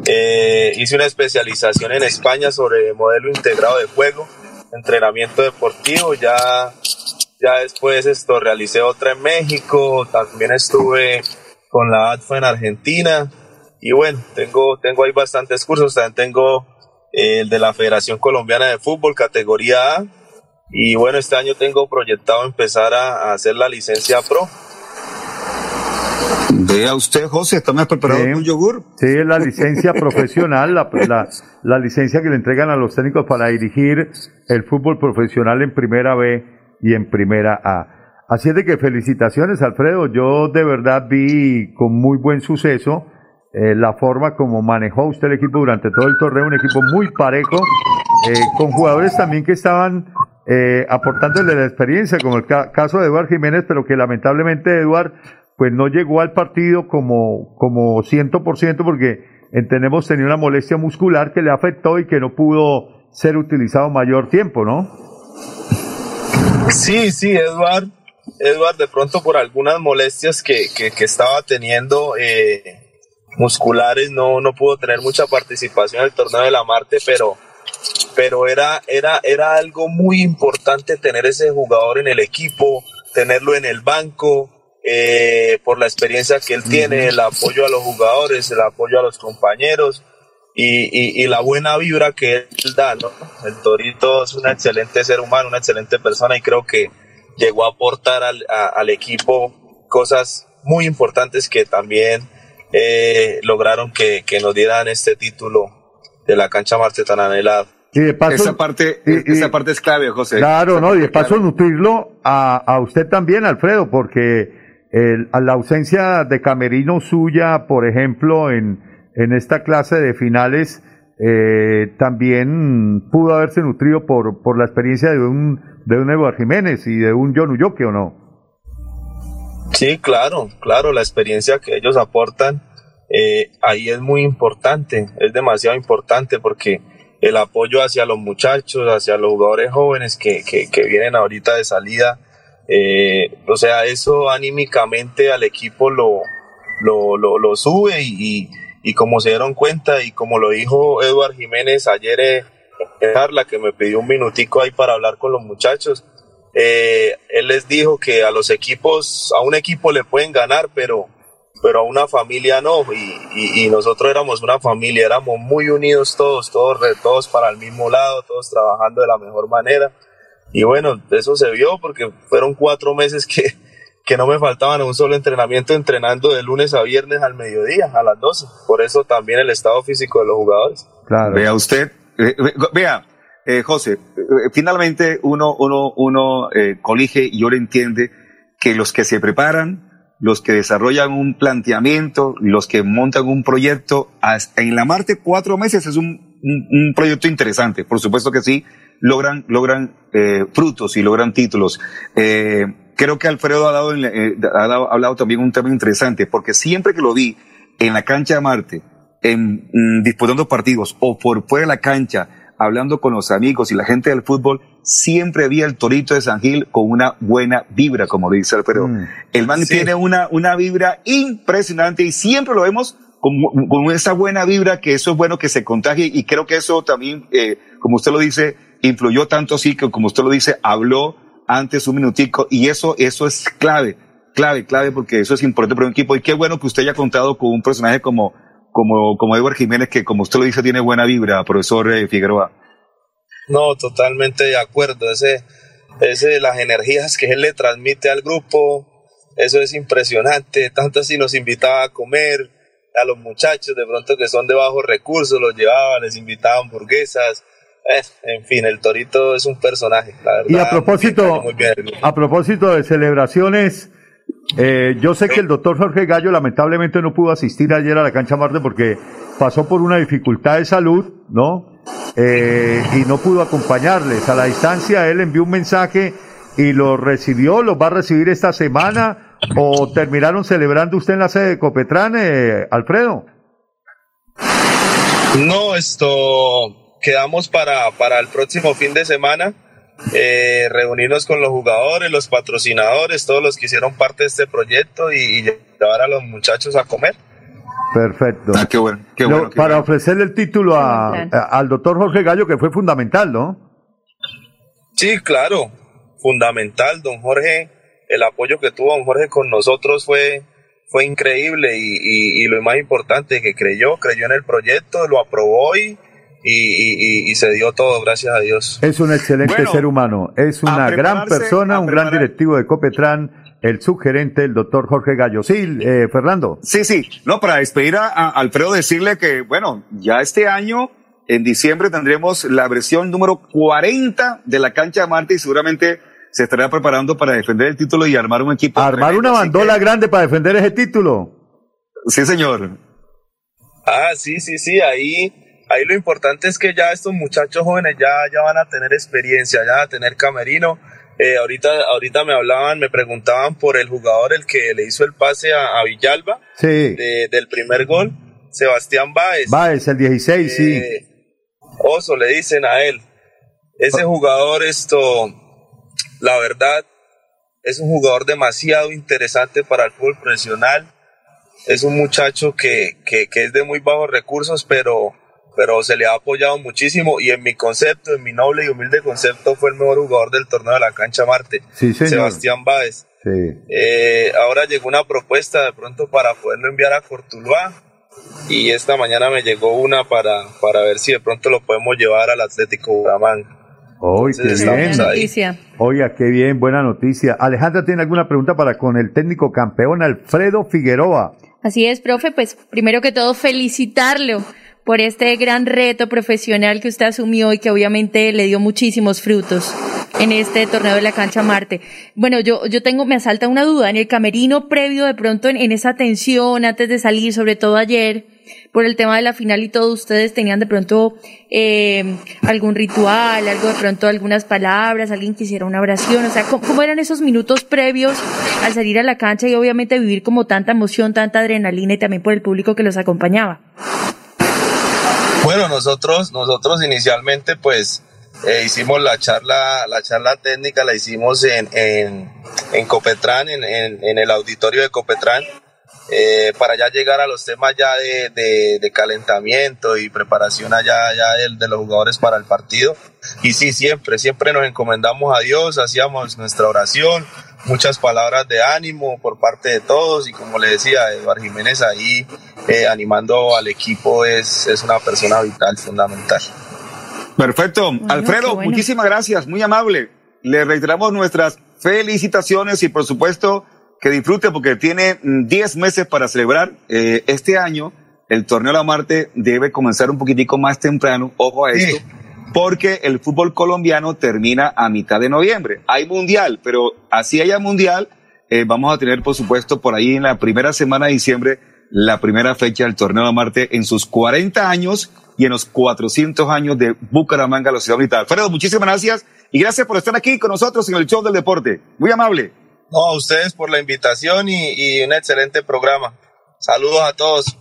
Eh, hice una especialización en España sobre modelo integrado de juego, entrenamiento deportivo. Ya, ya después esto realicé otra en México. También estuve con la ATFA en Argentina. Y bueno, tengo, tengo ahí bastantes cursos. También tengo eh, el de la Federación Colombiana de Fútbol, categoría A y bueno, este año tengo proyectado empezar a, hacer la licencia pro. Vea usted, José, ¿está más preparado sí, un yogur? Sí, es la licencia profesional, la, la, la, licencia que le entregan a los técnicos para dirigir el fútbol profesional en primera B y en primera A. Así es de que felicitaciones, Alfredo. Yo de verdad vi con muy buen suceso eh, la forma como manejó usted el equipo durante todo el torneo, un equipo muy parejo, eh, con jugadores también que estaban eh, aportándole la experiencia, como el caso de Eduard Jiménez, pero que lamentablemente Eduard pues no llegó al partido como, como 100% porque entendemos tenía una molestia muscular que le afectó y que no pudo ser utilizado mayor tiempo, ¿no? Sí, sí, Eduard, Eduard de pronto por algunas molestias que, que, que estaba teniendo eh, musculares no, no pudo tener mucha participación en el torneo de la Marte, pero pero era, era, era algo muy importante tener ese jugador en el equipo, tenerlo en el banco, eh, por la experiencia que él tiene, el apoyo a los jugadores, el apoyo a los compañeros y, y, la buena vibra que él da, ¿no? El Torito es un excelente ser humano, una excelente persona y creo que llegó a aportar al, al equipo cosas muy importantes que también eh, lograron que, que, nos dieran este título de la cancha Marte tan anhelada. Y de paso, esa parte, esa parte es clave, José. Claro, no, y de paso nutrirlo a, a usted también, Alfredo, porque el, a la ausencia de Camerino suya, por ejemplo, en, en esta clase de finales, eh, también pudo haberse nutrido por, por la experiencia de un, de un Eduardo Jiménez y de un John ¿o no? Sí, claro, claro, la experiencia que ellos aportan eh, ahí es muy importante, es demasiado importante porque el apoyo hacia los muchachos, hacia los jugadores jóvenes que, que, vienen ahorita de salida. Eh, o sea, eso anímicamente al equipo lo, lo, lo, sube y, como se dieron cuenta y como lo dijo Eduard Jiménez ayer eh, en charla que me pidió un minutico ahí para hablar con los muchachos, eh, él les dijo que a los equipos, a un equipo le pueden ganar, pero pero a una familia no, y, y, nosotros éramos una familia, éramos muy unidos todos, todos, todos para el mismo lado, todos trabajando de la mejor manera. Y bueno, eso se vio porque fueron cuatro meses que, que no me faltaban un solo entrenamiento, entrenando de lunes a viernes al mediodía, a las 12. Por eso también el estado físico de los jugadores. Claro. Vea usted, eh, vea, eh, José, eh, finalmente uno, uno, uno colige y ahora entiende que los que se preparan, los que desarrollan un planteamiento, los que montan un proyecto. en la Marte cuatro meses es un, un, proyecto interesante, por supuesto que sí, logran, logran eh, frutos y logran títulos. Eh, creo que Alfredo ha, dado, eh, ha, dado, hablado también un tema interesante, porque siempre que lo vi en la cancha de Marte, en, mm, disputando partidos o por fuera de la cancha, hablando con los amigos y la gente del fútbol, siempre había el torito de San Gil con una buena vibra, como dice Alfredo. Mm. El man tiene una, una vibra impresionante y siempre lo vemos con, con, esa buena vibra que eso es bueno que se contagie y creo que eso también, eh, como usted lo dice, influyó tanto así que como usted lo dice, habló antes un minutico y eso, eso es clave, clave, clave porque eso es importante para un equipo y qué bueno que usted haya contado con un personaje como como, como Edward Jiménez, que como usted lo dice, tiene buena vibra, profesor eh, Figueroa. No, totalmente de acuerdo. Ese, ese, las energías que él le transmite al grupo, eso es impresionante. Tanto así nos invitaba a comer, a los muchachos de pronto que son de bajos recursos, los llevaba, les invitaba hamburguesas. Eh, en fin, el Torito es un personaje, la verdad. Y a propósito, a propósito de celebraciones, eh, yo sé que el doctor Jorge Gallo lamentablemente no pudo asistir ayer a la cancha Marte porque pasó por una dificultad de salud, ¿no? Eh, y no pudo acompañarles. A la distancia él envió un mensaje y lo recibió, lo va a recibir esta semana o terminaron celebrando usted en la sede de Copetrán, eh, Alfredo. No, esto quedamos para, para el próximo fin de semana eh, reunirnos con los jugadores, los patrocinadores, todos los que hicieron parte de este proyecto y, y llevar a los muchachos a comer. Perfecto. Ah, qué bueno, qué Lo- bueno. qué para bueno. ofrecerle el título a- a- al doctor Jorge Gallo, que fue fundamental, ¿no? Sí, claro, fundamental, don Jorge, el apoyo que tuvo don Jorge con nosotros fue, fue increíble y, y- y lo más importante, que creyó, creyó en el proyecto, lo aprobó y, y, y- y se dio todo, gracias a Dios. Es un excelente Bueno, ser humano, es una gran persona, un gran directivo de Copetran, el subgerente, el doctor Jorge Gallo. Sí, eh, Fernando. Sí, sí. No, para despedir a, a Alfredo, decirle que, bueno, ya este año, en diciembre, tendremos la versión número 40 de la cancha Marte y seguramente se estará preparando para defender el título y armar un equipo. Armar tremendo, una bandola que- grande para defender ese título. Sí, señor. Ah, sí, sí, sí, ahí, ahí lo importante es que ya estos muchachos jóvenes ya, ya van a tener experiencia, ya van a tener camerino. Eh, ahorita, ahorita me hablaban, me preguntaban por el jugador, el que le hizo el pase a, a Villalba Sí. de- del primer gol, Sebastián Báez. Es el 16, sí. Eh, Oso, le dicen a él. Ese jugador, esto, la verdad, es un jugador demasiado interesante para el fútbol profesional. Es un muchacho que, que, que es de muy bajos recursos, pero, pero se le ha apoyado muchísimo. Y en mi concepto, en mi noble y humilde concepto, fue el mejor jugador del torneo de la cancha Marte, Sí. Sebastián Báez. Sí. Eh, ahora llegó una propuesta de pronto para poderlo enviar a Cortuluá y esta mañana me llegó una para, para ver si de pronto lo podemos llevar al Atlético Bucaramanga. Hoy, qué bien. Noticia. Oiga, qué bien, buena noticia. Alejandra, ¿tiene alguna pregunta para con el técnico campeón Alfredo Figueroa? Así es, profe, pues primero que todo felicitarlo por este gran reto profesional que usted asumió y que obviamente le dio muchísimos frutos en este torneo de la cancha Marte. Bueno, yo, yo tengo, me asalta una duda, en el camerino previo de pronto en, esa tensión antes de salir, sobre todo ayer, por el tema de la final y todo, ustedes tenían de pronto eh, algún ritual, algo de pronto, algunas palabras, alguien que hiciera una oración, o sea, ¿cómo, cómo eran esos minutos previos al salir a la cancha y obviamente vivir como tanta emoción, tanta adrenalina y también por el público que los acompañaba? Bueno, nosotros, nosotros inicialmente pues eh, hicimos la charla, la charla técnica, la hicimos en, en, en Copetrán, en, en, en el auditorio de Copetrán, eh, para ya llegar a los temas ya de, de, de calentamiento y preparación allá ya de, de los jugadores para el partido. Y sí, siempre, siempre nos encomendamos a Dios, hacíamos nuestra oración, muchas palabras de ánimo por parte de todos y como le decía, Eduardo Jiménez ahí eh, animando al equipo es, es una persona vital, fundamental. Perfecto. Alfredo, bueno. muchísimas gracias, muy amable. Le reiteramos nuestras felicitaciones y por supuesto que disfrute porque tiene mm, 10 meses para celebrar eh, este año. El torneo de la Marte debe comenzar un poquitico más temprano, ojo a esto, porque el fútbol colombiano termina a mitad de noviembre. Hay mundial, pero así haya mundial, eh, vamos a tener por supuesto por ahí en la primera semana de diciembre la primera fecha del torneo de Marte en sus 40 años y en los 400 años de Bucaramanga, la ciudad bonita. Alfredo, muchísimas gracias y gracias por estar aquí con nosotros en el show del deporte. Muy amable. No, a ustedes por la invitación y, y un excelente programa. Saludos a todos.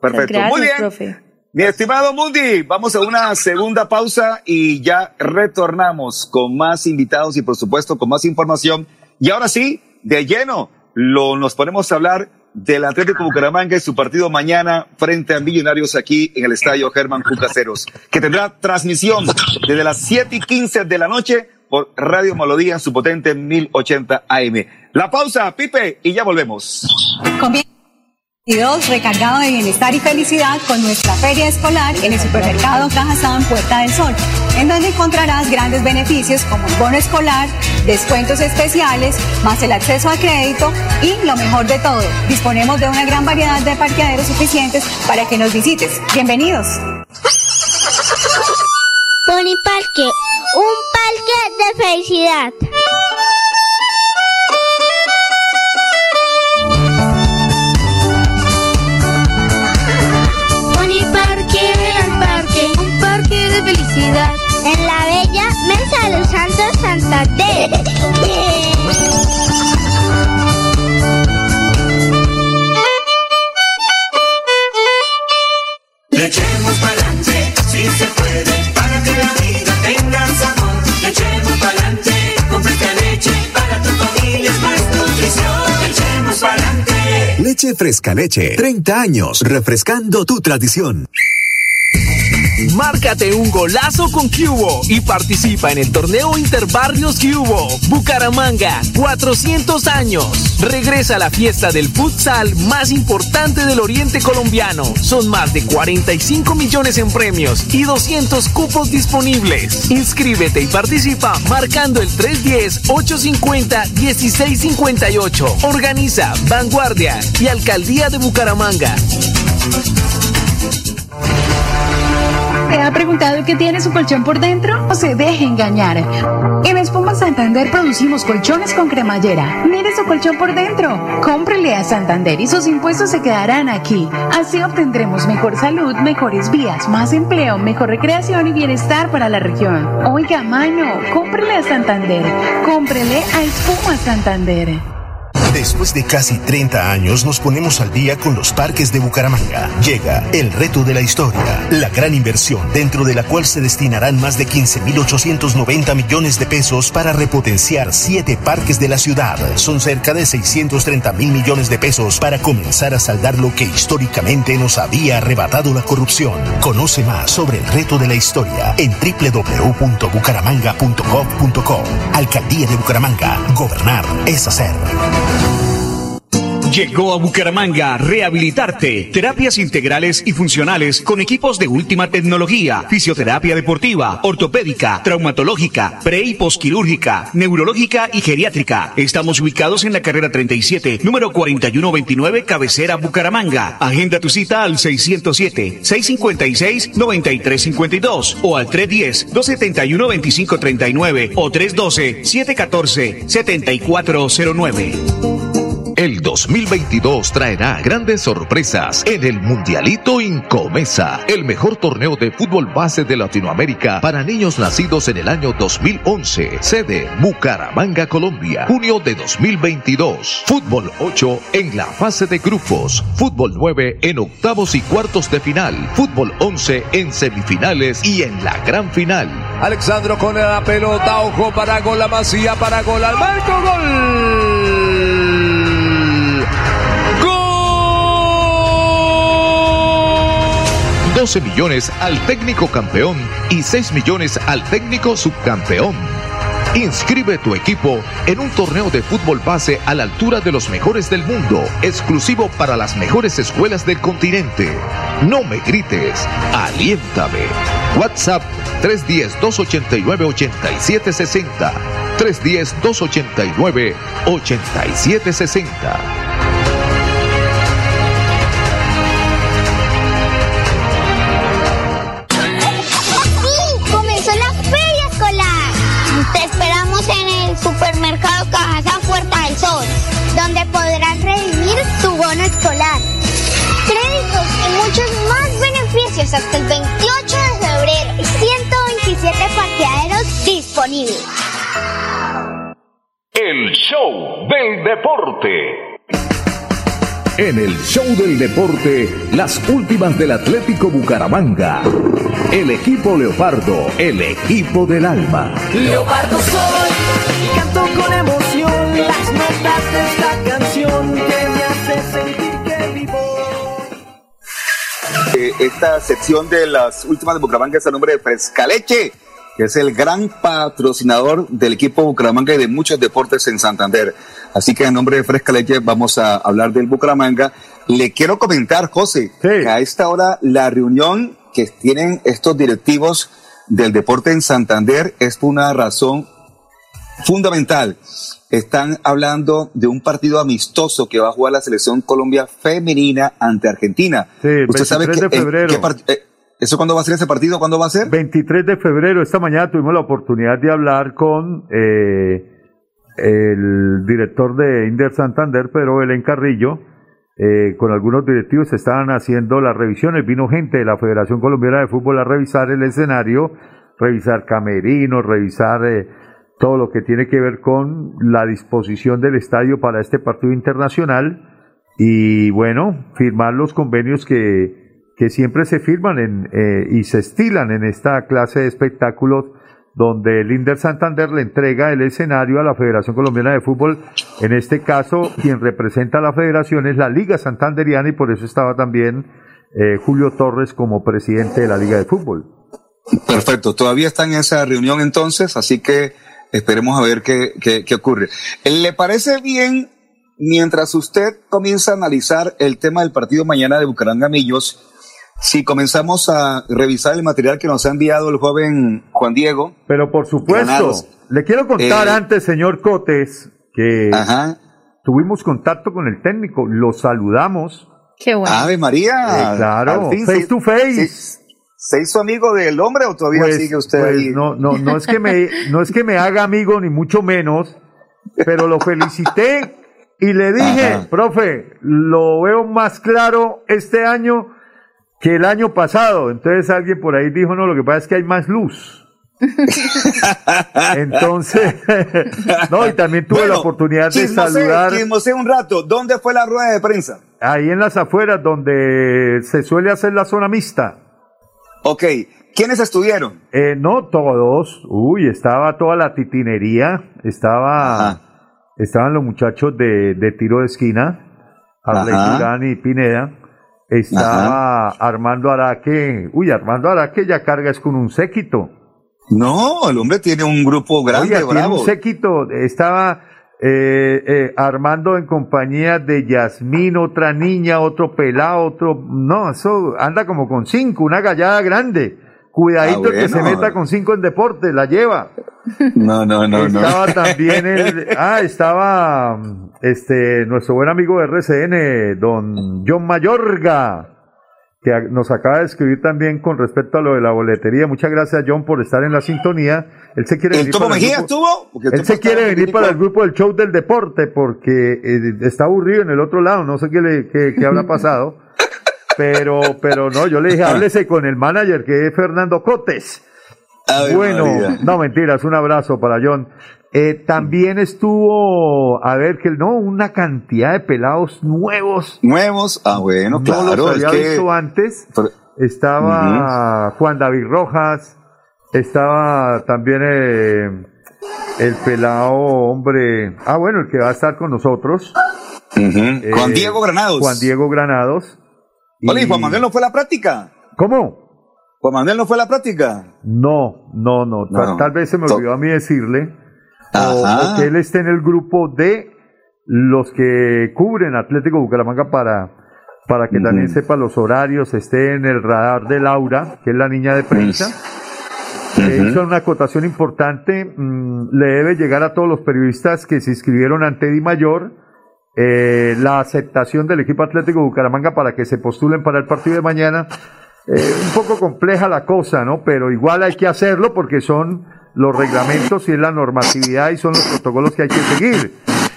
Perfecto. Gracias, Muy bien. profe. Mi estimado Mundi, vamos a una segunda pausa y ya retornamos con más invitados y por supuesto con más información. Y ahora sí, de lleno, lo, nos ponemos a hablar del Atlético Bucaramanga y su partido mañana frente a Millonarios aquí en el estadio Germán Cucaseros, que tendrá transmisión desde las 7 y 15 de la noche por Radio Melodía su potente 1080 AM. La pausa, Pipe, y ya volvemos. Comienza el 22 recargado de bienestar y felicidad con nuestra feria escolar en el supermercado Cajazán Puerta del Sol, en donde encontrarás grandes beneficios como el bono escolar, descuentos especiales, más el acceso a crédito y lo mejor de todo, disponemos de una gran variedad de parqueaderos suficientes para que nos visites. Bienvenidos. Pony Parque, un parque de felicidad. En la bella Mesa de los Santos Santander. Le echemos pa'lante, si se puede, para que la vida tenga sabor. Le echemos pa'lante, con fresca leche, para tu familia es más nutrición. Le echemos pa'lante. Leche fresca leche, 30 años, refrescando tu tradición. Márcate un golazo con Cubo y participa en el torneo Interbarrios Cubo. Bucaramanga, 400 años. Regresa a la fiesta del futsal más importante del oriente colombiano. Son más de 45 millones en premios y 200 cupos disponibles. Inscríbete y participa marcando el 310-850-1658. Organiza Vanguardia y Alcaldía de Bucaramanga. ¿Te ha preguntado qué tiene su colchón por dentro? No se deje engañar. En Espuma Santander producimos colchones con cremallera. Mire su colchón por dentro. Cómprele a Santander y sus impuestos se quedarán aquí. Así obtendremos mejor salud, mejores vías, más empleo, mejor recreación y bienestar para la región. Oiga, mano, cómprele a Santander. Cómprele a Espuma Santander. Después de casi 30 años nos ponemos al día con los parques de Bucaramanga. Llega el reto de la historia, la gran inversión dentro de la cual se destinarán más de 15.890 millones de pesos para repotenciar siete parques de la ciudad. Son cerca de 630 mil millones de pesos para comenzar a saldar lo que históricamente nos había arrebatado la corrupción. Conoce más sobre el reto de la historia en www.bucaramanga.gov.co. Alcaldía de Bucaramanga. Gobernar es hacer. Llegó a Bucaramanga Rehabilitarte. Terapias integrales y funcionales con equipos de última tecnología, fisioterapia deportiva, ortopédica, traumatológica, pre y posquirúrgica, neurológica y geriátrica. Estamos ubicados en la carrera 37, número 4129, cabecera Bucaramanga. Agenda tu cita al 607-656-9352 o al 310-271-2539 o 312-714-7409. El 2022 traerá grandes sorpresas en el Mundialito Incomesa, el mejor torneo de fútbol base de Latinoamérica para niños nacidos en el año 2011. Sede Bucaramanga, Colombia, junio de 2022. Fútbol 8 en la fase de grupos. Fútbol 9 en octavos y cuartos de final. Fútbol 11 en semifinales y en la gran final. Alexandro con la pelota, ojo para gol, la masía para gol, al marco, gol. 12 millones al técnico campeón y 6 millones al técnico subcampeón. Inscribe tu equipo en un torneo de fútbol base a la altura de los mejores del mundo, exclusivo para las mejores escuelas del continente. No me grites, aliéntame. WhatsApp 310-289-8760. 310-289-8760. Hasta el 28 de febrero y 127 parqueaderos disponibles. El show del deporte. En el show del deporte, las últimas del Atlético Bucaramanga. El equipo Leopardo, el equipo del alma. Leopardo soy y canto con emoción esta sección de las últimas de Bucaramanga es el nombre de Frescaleche, que es el gran patrocinador del equipo Bucaramanga y de muchos deportes en Santander. Así que en nombre de Frescaleche vamos a hablar del Bucaramanga. Le quiero comentar, José, que a esta hora la reunión que tienen estos directivos del deporte en Santander es por una razón fundamental. Están hablando de un partido amistoso que va a jugar la selección Colombia femenina ante Argentina. Sí, Usted sabe 23 que, de febrero. qué eh, ¿Eso cuándo va a ser ese partido? ¿Cuándo va a ser? 23 de febrero, esta mañana tuvimos la oportunidad de hablar con eh, el director de Inder Santander, pero el Carrillo, eh, con algunos directivos estaban haciendo las revisiones. Vino gente de la Federación Colombiana de Fútbol a revisar el escenario, revisar camerinos, revisar eh, todo lo que tiene que ver con la disposición del estadio para este partido internacional y bueno, firmar los convenios que, que siempre se firman en, eh, y se estilan en esta clase de espectáculos donde el Inder Santander le entrega el escenario a la Federación Colombiana de Fútbol. En este caso, quien representa a la federación es la Liga Santanderiana y por eso estaba también eh, Julio Torres como presidente de la Liga de Fútbol. Perfecto, todavía está en esa reunión entonces, así que esperemos a ver qué, qué, qué ocurre. ¿Le parece bien, mientras usted comienza a analizar el tema del partido mañana de Bucaramanga Millos, si comenzamos a revisar el material que nos ha enviado el joven Juan Diego? Pero por supuesto, Granados. le quiero contar Eh, antes, señor Cotes, que tuvimos contacto con el técnico, lo saludamos. Qué bueno. Ave María. Eh, claro, face to face. ¿Se, se hizo amigo del hombre o todavía Pues- sigue usted pues ahí? No, no, no es que me, no es que me haga amigo ni mucho menos, pero lo felicité y le dije, Ajá. profe, lo veo más claro este año que el año pasado. Entonces alguien por ahí dijo, no, lo que pasa es que hay más luz. Entonces, no, y también tuve Bueno, la oportunidad de saludar chismosee un rato. ¿Dónde fue la rueda de prensa? ahí en las afueras donde se suele hacer la zona mixta. Ok. ¿Quiénes estuvieron? Eh, no todos. Uy, estaba toda la titinería. Estaba, estaban los muchachos de, de tiro de esquina, Arley. Durán y Pineda. Estaba Armando Araque. Uy, Armando Araque ya carga es con un séquito. No, el hombre tiene un grupo grande, Oiga, tiene un séquito. Estaba eh, eh, Armando en compañía de Yasmín, otra niña, otro pelado, otro. No, eso anda como con cinco, una gallada grande. Cuidadito Ah, que se meta con cinco en deporte, la lleva. No, no, no, no. Estaba también el, ah, estaba este nuestro buen amigo de RCN, don John Mayorga, que nos acaba de escribir también con respecto a lo de la boletería. Muchas gracias, John, por estar en la sintonía. Él se quiere ¿El venir para el Mejía grupo- estuvo? El Él Topo se quiere venir para el grupo del show del deporte porque eh, está aburrido en el otro lado. No sé qué le qué, qué habrá pasado. Pero, pero no, yo le dije, háblese con el manager que es Fernando Cotes. Bueno, María. no mentiras, un abrazo para John. Eh, también estuvo, a ver, que no, una cantidad de pelados nuevos. Nuevos, ah, bueno, No claro. los es había que- visto antes. Estaba Juan David Rojas, estaba también eh, el pelado hombre, ah bueno, el que va a estar con nosotros. Eh, Juan Diego Granados. Juan Diego Granados. Oye, ¿y Juan Manuel no fue a la práctica? ¿Cómo? Juan Manuel no fue a la práctica. No, no, no, No. Tal, tal vez se me olvidó a mí decirle. O, que él esté en el grupo de los que cubren Atlético Bucaramanga para, para que también sepa los horarios, esté en el radar de Laura, que es la niña de prensa. Hizo una acotación importante, mm, le debe llegar a todos los periodistas que se inscribieron ante Di Mayor eh, la aceptación del equipo Atlético Bucaramanga para que se postulen para el partido de mañana. Eh, un poco compleja la cosa, ¿no? Pero igual hay que hacerlo porque son los reglamentos y es la normatividad y son los protocolos que hay que seguir.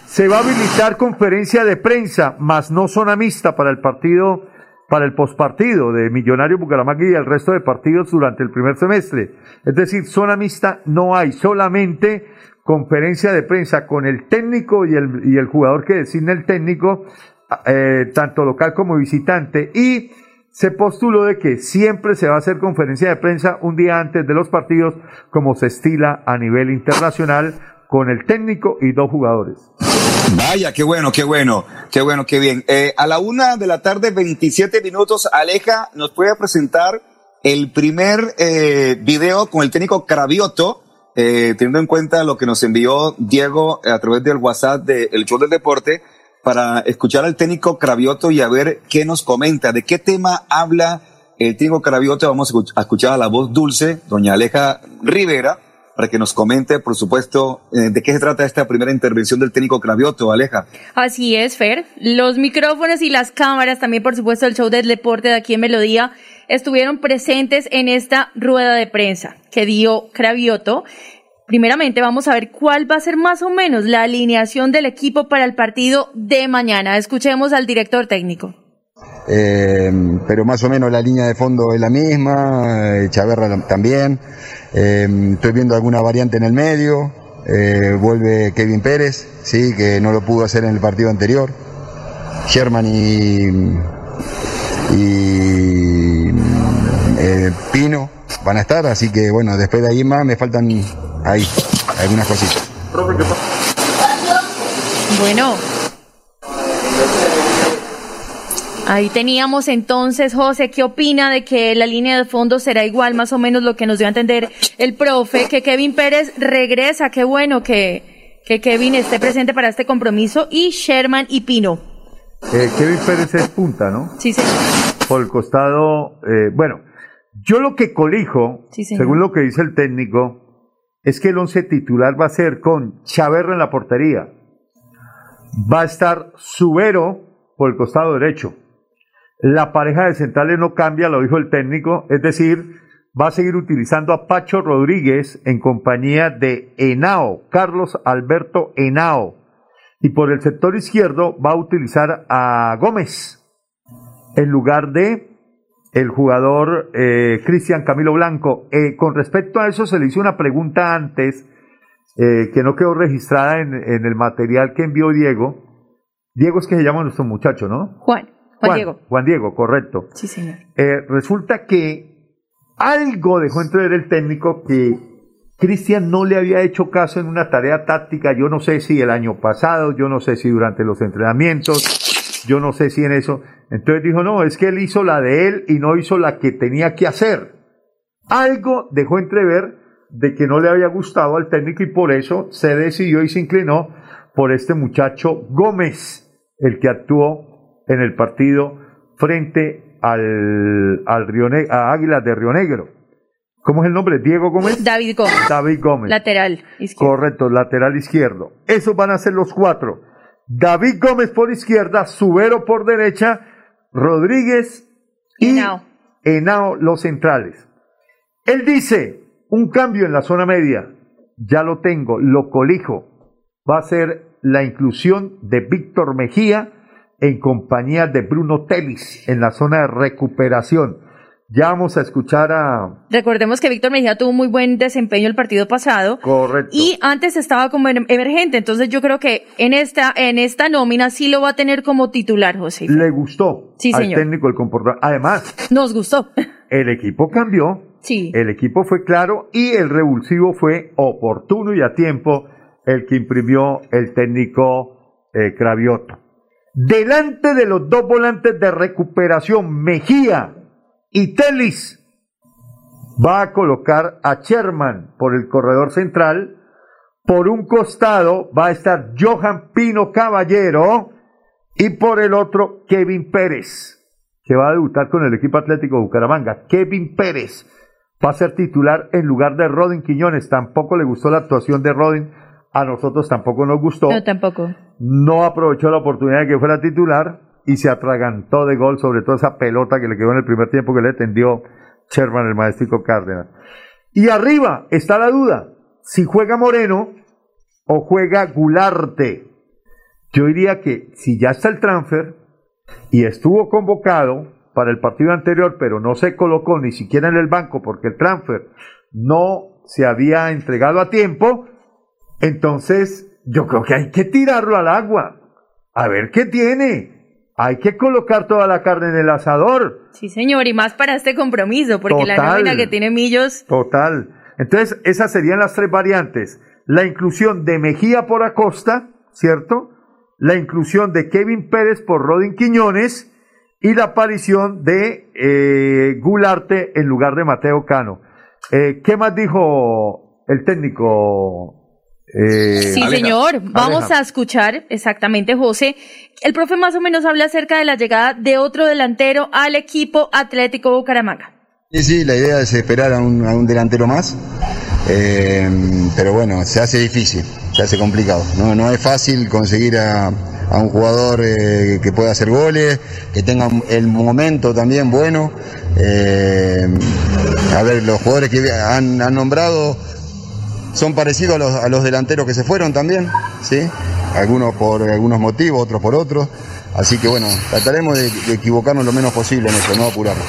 Se va a habilitar conferencia de prensa, más no zona mixta para el partido, para el pospartido de Millonario Bucaramanga y el resto de partidos durante el primer semestre. Es decir, zona mixta no hay, solamente conferencia de prensa con el técnico y el, y el jugador que designa el técnico, eh, tanto local como visitante, y se postuló de que siempre se va a hacer conferencia de prensa un día antes de los partidos, como se estila a nivel internacional, con el técnico y dos jugadores. Vaya, qué bueno, qué bueno, qué bueno, qué bien. Eh, a la una de la tarde, 27 minutos, Aleja nos puede presentar el primer eh, video con el técnico Cravioto, eh, teniendo en cuenta lo que nos envió Diego a través del WhatsApp del Show del Deporte, para escuchar al técnico Cravioto y a ver qué nos comenta, de qué tema habla el técnico Cravioto. Vamos a escuchar a la voz dulce, doña Aleja Rivera, para que nos comente, por supuesto, eh, de qué se trata esta primera intervención del técnico Cravioto, Aleja. Así es, Fer. Los micrófonos y las cámaras, también por supuesto el show del deporte de aquí en Melodía, estuvieron presentes en esta rueda de prensa que dio Cravioto. Primeramente vamos a ver cuál va a ser más o menos la alineación del equipo para el partido de mañana. Escuchemos al director técnico. Eh, pero más o menos la línea de fondo es la misma, eh, Chaverra también. Eh, estoy viendo alguna variante en el medio. eh, vuelve Kevin Pérez, sí, que no lo pudo hacer en el partido anterior. Sherman y, y eh, Pino van a estar, así que bueno, después de ahí más me faltan ahí algunas cositas. Bueno. Ahí teníamos entonces, José, ¿qué opina de que la línea de fondo será igual, más o menos lo que nos dio a entender el profe, que Kevin Pérez regresa, qué bueno que, que Kevin esté presente para este compromiso, y Sherman y Pino. Eh, Kevin Pérez es punta, ¿no? Sí, señor. Por el costado, eh, bueno, yo lo que colijo, Sí, según lo que dice el técnico, es que el once titular va a ser con Chaverra en la portería. Va a estar Subero por el costado derecho. La pareja de centrales no cambia, lo dijo el técnico, es decir, va a seguir utilizando a Pacho Rodríguez en compañía de Henao, Carlos Alberto Henao. Y por el sector izquierdo va a utilizar a Gómez en lugar de el jugador eh, Cristian Camilo Blanco. Eh, con respecto a eso, se le hizo una pregunta antes eh, que no quedó registrada en, en el material que envió Diego. Diego es que se llama nuestro muchacho, ¿no? Juan, Juan, Diego. Juan Diego, correcto. Sí, señor. Eh, resulta que algo dejó entrever el técnico que Cristian no le había hecho caso en una tarea táctica, yo no sé si el año pasado, yo no sé si durante los entrenamientos, yo no sé si en eso. Entonces dijo, no, es que él hizo la de él y no hizo la que tenía que hacer. Algo dejó entrever de que no le había gustado al técnico y por eso se decidió y se inclinó por este muchacho Gómez, el que actuó en el partido frente al, al Río Ne- a Águilas de Río Negro. ¿Cómo es el nombre? Diego Gómez. David Gómez. David Gómez. Lateral izquierdo. Correcto, lateral izquierdo. Esos van a ser los cuatro. David Gómez por izquierda, Subero por derecha, Rodríguez y Henao. Henao los centrales. Él dice, un cambio en la zona media, ya lo tengo, lo colijo, va a ser la inclusión de Víctor Mejía en compañía de Bruno Telis en la zona de recuperación. Ya vamos a escuchar a... Recordemos que Víctor Mejía tuvo muy buen desempeño el partido pasado. Correcto. Y antes estaba como em- emergente, entonces yo creo que en esta, en esta nómina sí lo va a tener como titular, José. Le gustó Sí, al señor. técnico el comportamiento. Además, Nos gustó. el equipo cambió, Sí. el equipo fue claro y el revulsivo fue oportuno y a tiempo el que imprimió el técnico eh, Cravioto. Delante de los dos volantes de recuperación, Mejía y Telis, va a colocar a Sherman por el corredor central. Por un costado va a estar Johan Pino Caballero y por el otro Kevin Pérez, que va a debutar con el equipo Atlético de Bucaramanga. Kevin Pérez va a ser titular en lugar de Rodin Quiñones. Tampoco le gustó la actuación de Rodin, a nosotros tampoco nos gustó. No, tampoco. No aprovechó la oportunidad de que fuera titular y se atragantó de gol, sobre todo esa pelota que le quedó en el primer tiempo que le tendió Sherman, el maestrico Cárdenas. Y arriba está la duda, si juega Moreno o juega Gularte. Yo diría que si ya está el transfer y estuvo convocado para el partido anterior, pero no se colocó ni siquiera en el banco porque el transfer no se había entregado a tiempo, entonces yo creo que hay que tirarlo al agua. A ver qué tiene. Hay que colocar toda la carne en el asador. Sí, señor, y más para este compromiso, porque la nómina que tiene Millos, Total. Entonces, esas serían las tres variantes. La inclusión de Mejía por Acosta, ¿cierto? La inclusión de Kevin Pérez por Rodin Quiñones y la aparición de eh, Gularte en lugar de Mateo Cano. Eh, ¿Qué más dijo el técnico? Eh, Sí, Aleja? señor. Vamos a escuchar exactamente, José. El profe más o menos habla acerca de la llegada de otro delantero al equipo Atlético Bucaramanga. Sí, sí, la idea es esperar a un, a un delantero más, eh, pero bueno, se hace difícil, se hace complicado. No, no es fácil conseguir a, a un jugador eh, que pueda hacer goles, que tenga el momento también bueno. Eh, a ver, los jugadores que han, han nombrado son parecidos a los, a los delanteros que se fueron también, ¿sí? Algunos por algunos motivos, otros por otros. Así que bueno, trataremos de, de equivocarnos lo menos posible en eso, no apurarnos.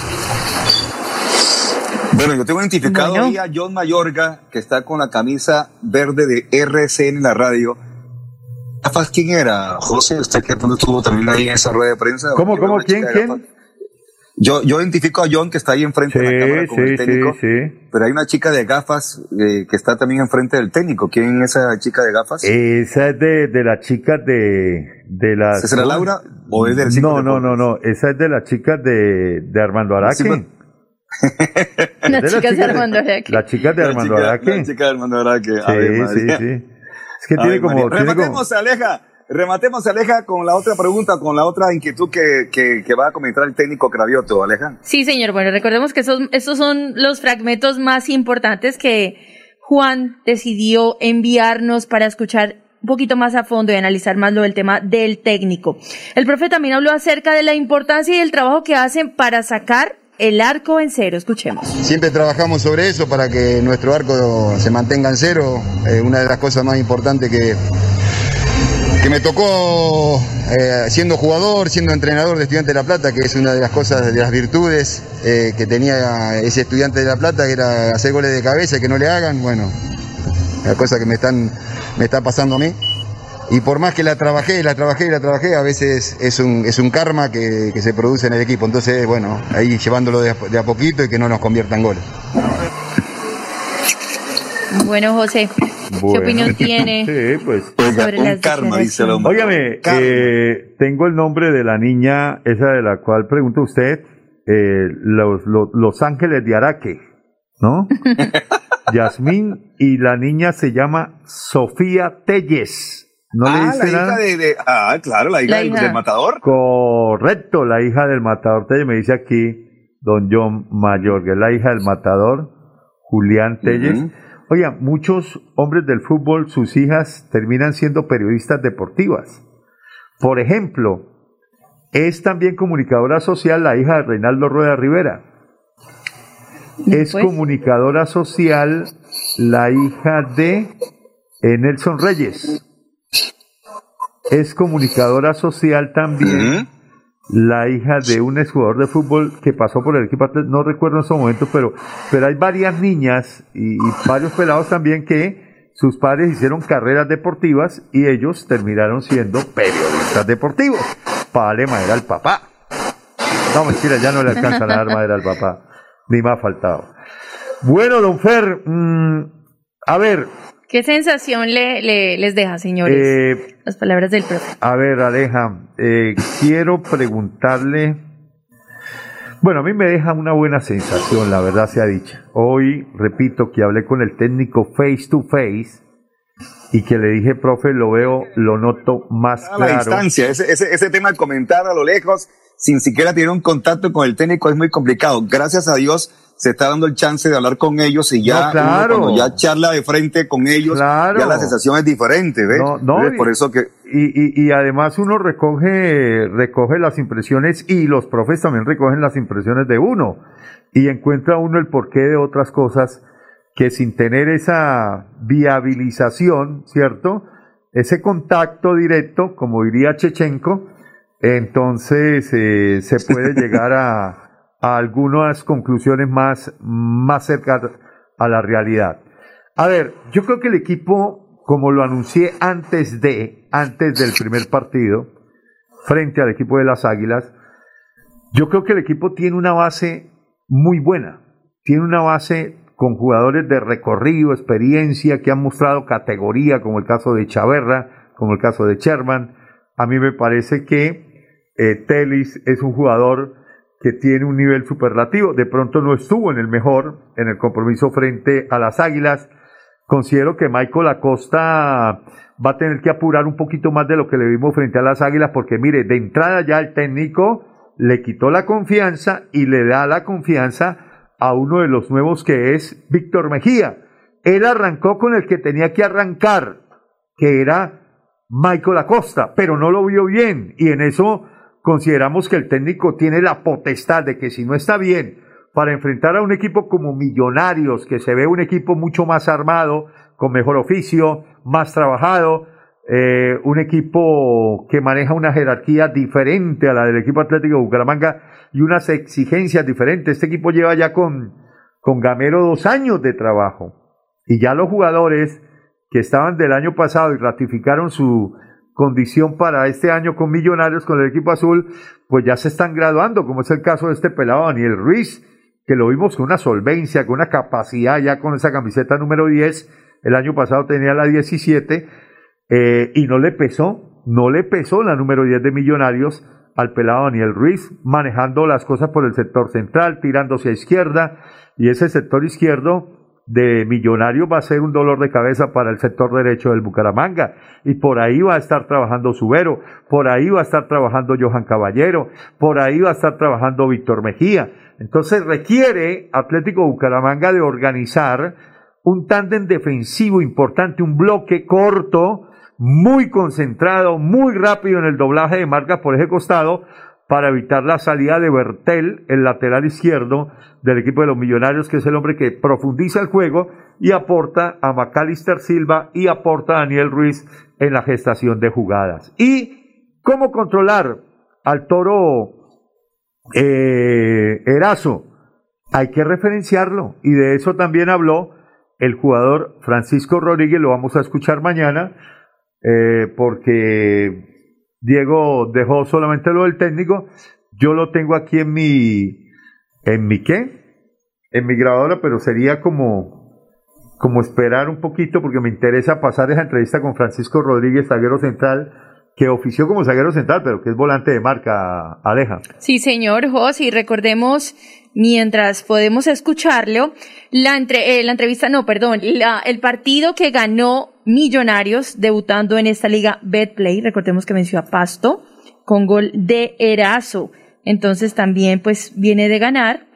Bueno, yo tengo identificado Bueno. a John Mayorga, que está con la camisa verde de RCN en la radio. ¿Gafas quién era? José, usted que estuvo también ahí en esa rueda de prensa. ¿Cómo, cómo? ¿Quién, quién? Yo, yo identifico a John que está ahí enfrente de la cámara con sí, el técnico. sí, sí. Pero hay una chica de gafas eh, que está también enfrente del técnico. ¿Quién es esa chica de gafas? Esa es de, de las chicas de, de las... ¿Esa será Laura o es del No, no, no, no. Esa es de las chicas de, de Armando Araque. Sí, pues. Es Las de chicas de Armando Araque. Las chicas de La Armando chica- Araque. La chica de Armando Araque. Sí, sí, sí. Es que tiene como, tiene como, Aleja. Rematemos, Aleja, con la otra pregunta, con la otra inquietud que, que, que va a comentar el técnico Cravioto, Aleja. Sí, señor. Bueno, recordemos que esos, estos son los fragmentos más importantes que Juan decidió enviarnos para escuchar un poquito más a fondo y analizar más lo del tema del técnico. El profe también habló acerca de la importancia y el trabajo que hacen para sacar el arco en cero. Escuchemos. Siempre trabajamos sobre eso para que nuestro arco se mantenga en cero. Eh, una de las cosas más importantes que, que me tocó eh, siendo jugador, siendo entrenador de Estudiante de La Plata, que es una de las cosas, de las virtudes eh, que tenía ese estudiante de La Plata, que era hacer goles de cabeza y que no le hagan. Bueno, la cosa que me, están, me está pasando a mí. Y por más que la trabajé, la trabajé, la trabajé, a veces es un, es un karma que, que se produce en el equipo. Entonces, bueno, ahí llevándolo de a, de a poquito y que no nos convierta en goles. Bueno, José, Bueno. ¿qué opinión tiene Sí, pues. sobre las declaraciones? Óigame, eh, tengo el nombre de la niña, esa de la cual pregunta usted, eh, los, los, los Ángeles de Araque, ¿no? Yasmín, y la niña se llama Sofía Telles. ¿No le ah, dice la nada? hija de, de- Ah, claro, la hija, La del, hija. del matador. Correcto, la hija del matador Telles, me dice aquí don John Mayor, que es la hija del matador, Julián Telles. Oiga, muchos hombres del fútbol, sus hijas terminan siendo periodistas deportivas. Por ejemplo, es también comunicadora social la hija de Reinaldo Rueda Rivera. Es Pues. comunicadora social la hija de Nelson Reyes. Es comunicadora social también la hija de un exjugador de fútbol que pasó por el equipo no recuerdo en esos momentos, pero, pero hay varias niñas y, varios pelados también que sus padres hicieron carreras deportivas y ellos terminaron siendo periodistas deportivos. Para darle madera al papá. No, mentira, ya no le alcanza a dar madera al papá. Ni más faltado. Bueno, don Fer, mm, a ver, ¿Qué sensación le, le- les deja, señores? eh, Las palabras del profe. A ver, Aleja, eh, quiero preguntarle. Bueno, a mí me deja una buena sensación, la verdad sea dicha. Hoy, repito, que hablé con el técnico face to face y que le dije, profe, lo veo, lo noto más A la claro. distancia, ese, ese, ese tema de comentar a lo lejos, sin siquiera tener un contacto con el técnico, es muy complicado. Gracias a Dios se está dando el chance de hablar con ellos y ya, No, claro. uno cuando ya charla de frente con ellos, Claro. ya la sensación es diferente, ¿ves? No, no, ¿Ves? y- Por eso que Y, y, y además uno recoge, recoge las impresiones y los profes también recogen las impresiones de uno y encuentra uno el porqué de otras cosas que sin tener esa viabilización, ¿cierto? Ese contacto directo, como diría Chechenko, entonces eh, se puede llegar a, a algunas conclusiones más, más cercanas a la realidad. A ver, yo creo que el equipo, como lo anuncié antes de, antes del primer partido, frente al equipo de las Águilas, yo creo que el equipo tiene una base muy buena. Tiene una base con jugadores de recorrido, experiencia, que han mostrado categoría, como el caso de Chaverra, como el caso de Sherman. A mí me parece que eh, Telis es un jugador que tiene un nivel superlativo. De pronto no estuvo en el mejor, en el compromiso frente a las Águilas. Considero que Michael Acosta va a tener que apurar un poquito más de lo que le vimos frente a las Águilas, porque mire, de entrada ya el técnico le quitó la confianza y le da la confianza a uno de los nuevos que es Víctor Mejía. Él arrancó con el que tenía que arrancar, que era Michael Acosta, pero no lo vio bien y en eso consideramos que el técnico tiene la potestad de que si no está bien para enfrentar a un equipo como Millonarios, que se ve un equipo mucho más armado, con mejor oficio, más trabajado, eh, un equipo que maneja una jerarquía diferente a la del equipo Atlético de Bucaramanga y unas exigencias diferentes. Este equipo lleva ya con, con Gamero dos años de trabajo y ya los jugadores que estaban del año pasado y ratificaron su, condición para este año con Millonarios, con el equipo azul, pues ya se están graduando, como es el caso de este pelado Daniel Ruiz, que lo vimos con una solvencia, con una capacidad ya con esa camiseta número 10, el año pasado tenía la 17, eh, y no le pesó, no le pesó la número 10 de Millonarios al pelado Daniel Ruiz, manejando las cosas por el sector central, tirándose a izquierda, y ese sector izquierdo de Millonarios va a ser un dolor de cabeza para el sector derecho del Bucaramanga. Y por ahí va a estar trabajando Subero, por ahí va a estar trabajando Johan Caballero, por ahí va a estar trabajando Víctor Mejía. Entonces requiere Atlético Bucaramanga de organizar un tándem defensivo importante, un bloque corto, muy concentrado, muy rápido en el doblaje de marcas por eje costado, para evitar la salida de Bertel, el lateral izquierdo del equipo de los Millonarios, que es el hombre que profundiza el juego y aporta a Macalister Silva y aporta a Daniel Ruiz en la gestación de jugadas. ¿Y cómo controlar al toro eh, Erazo? Hay que referenciarlo y de eso también habló el jugador Francisco Rodríguez, lo vamos a escuchar mañana, eh, porque Diego dejó solamente lo del técnico. Yo lo tengo aquí en mi, ¿en mi qué? En mi grabadora, pero sería como, como esperar un poquito porque me interesa pasar esa entrevista con Francisco Rodríguez, zaguero central, que ofició como zaguero central, pero que es volante de marca, Aleja. Sí, señor José, recordemos, mientras podemos escucharlo, la, entre, eh, la entrevista, no, perdón, la, el partido que ganó Millonarios debutando en esta liga Betplay, recordemos que venció a Pasto con gol de Erazo. Entonces también pues viene de ganar.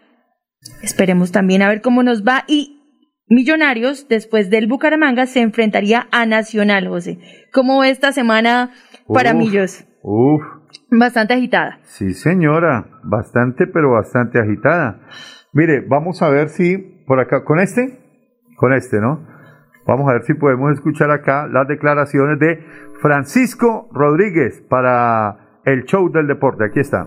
Esperemos también a ver cómo nos va y Millonarios después del Bucaramanga se enfrentaría a Nacional, José. ¿Cómo esta semana para Millos? Uf. Bastante agitada. Sí, señora, bastante pero bastante agitada. Mire, vamos a ver si por acá con este, con este, ¿no? Vamos a ver si podemos escuchar acá las declaraciones de Francisco Rodríguez para el show del deporte. Aquí está.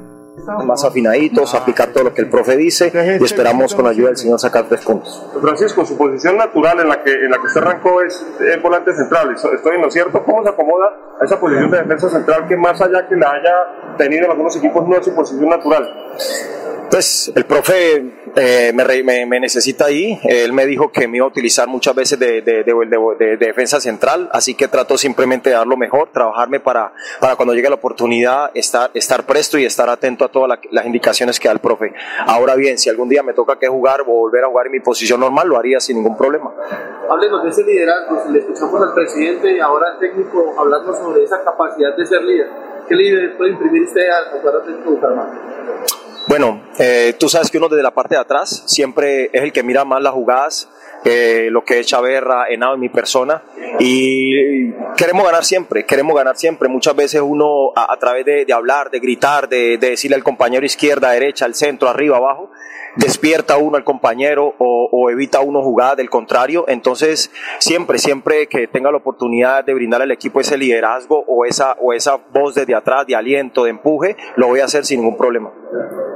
Más afinaditos, aplicar todo lo que el profe dice y esperamos con la ayuda del Señor sacar tres puntos. Francisco, su posición natural en la que, en la que usted arrancó es el volante central. ¿Estoy en lo cierto? ¿Cómo se acomoda a esa posición de defensa central que más allá que la haya tenido en algunos equipos no es su posición natural? Pues el profe eh, me, me, necesita ahí. Él me dijo que me iba a utilizar muchas veces de, de, de, defensa central, así que trato simplemente de dar lo mejor, trabajarme para, para cuando llegue la oportunidad estar, estar presto y estar atento a todas las indicaciones que da el profe. Ahora bien, si algún día me toca que jugar o volver a jugar en mi posición normal, lo haría sin ningún problema. Hablemos de ese liderazgo. Le escuchamos al presidente y ahora al técnico hablando sobre esa capacidad de ser líder. ¿Qué líder puede imprimir usted al jugador de Bucaramanga? Bueno, eh, tú sabes que uno desde la parte de atrás siempre es el que mira más las jugadas, eh, lo que es Chaverra, Henao en mi persona. Y queremos ganar siempre, queremos ganar siempre. Muchas veces uno a, través de, hablar, de gritar, de, de, decirle al compañero izquierda, derecha, al centro, arriba, abajo, despierta uno al compañero o, evita uno jugar del contrario. Entonces, siempre, siempre que tenga la oportunidad de brindar al equipo ese liderazgo o esa, o esa voz desde atrás de aliento, de empuje, lo voy a hacer sin ningún problema.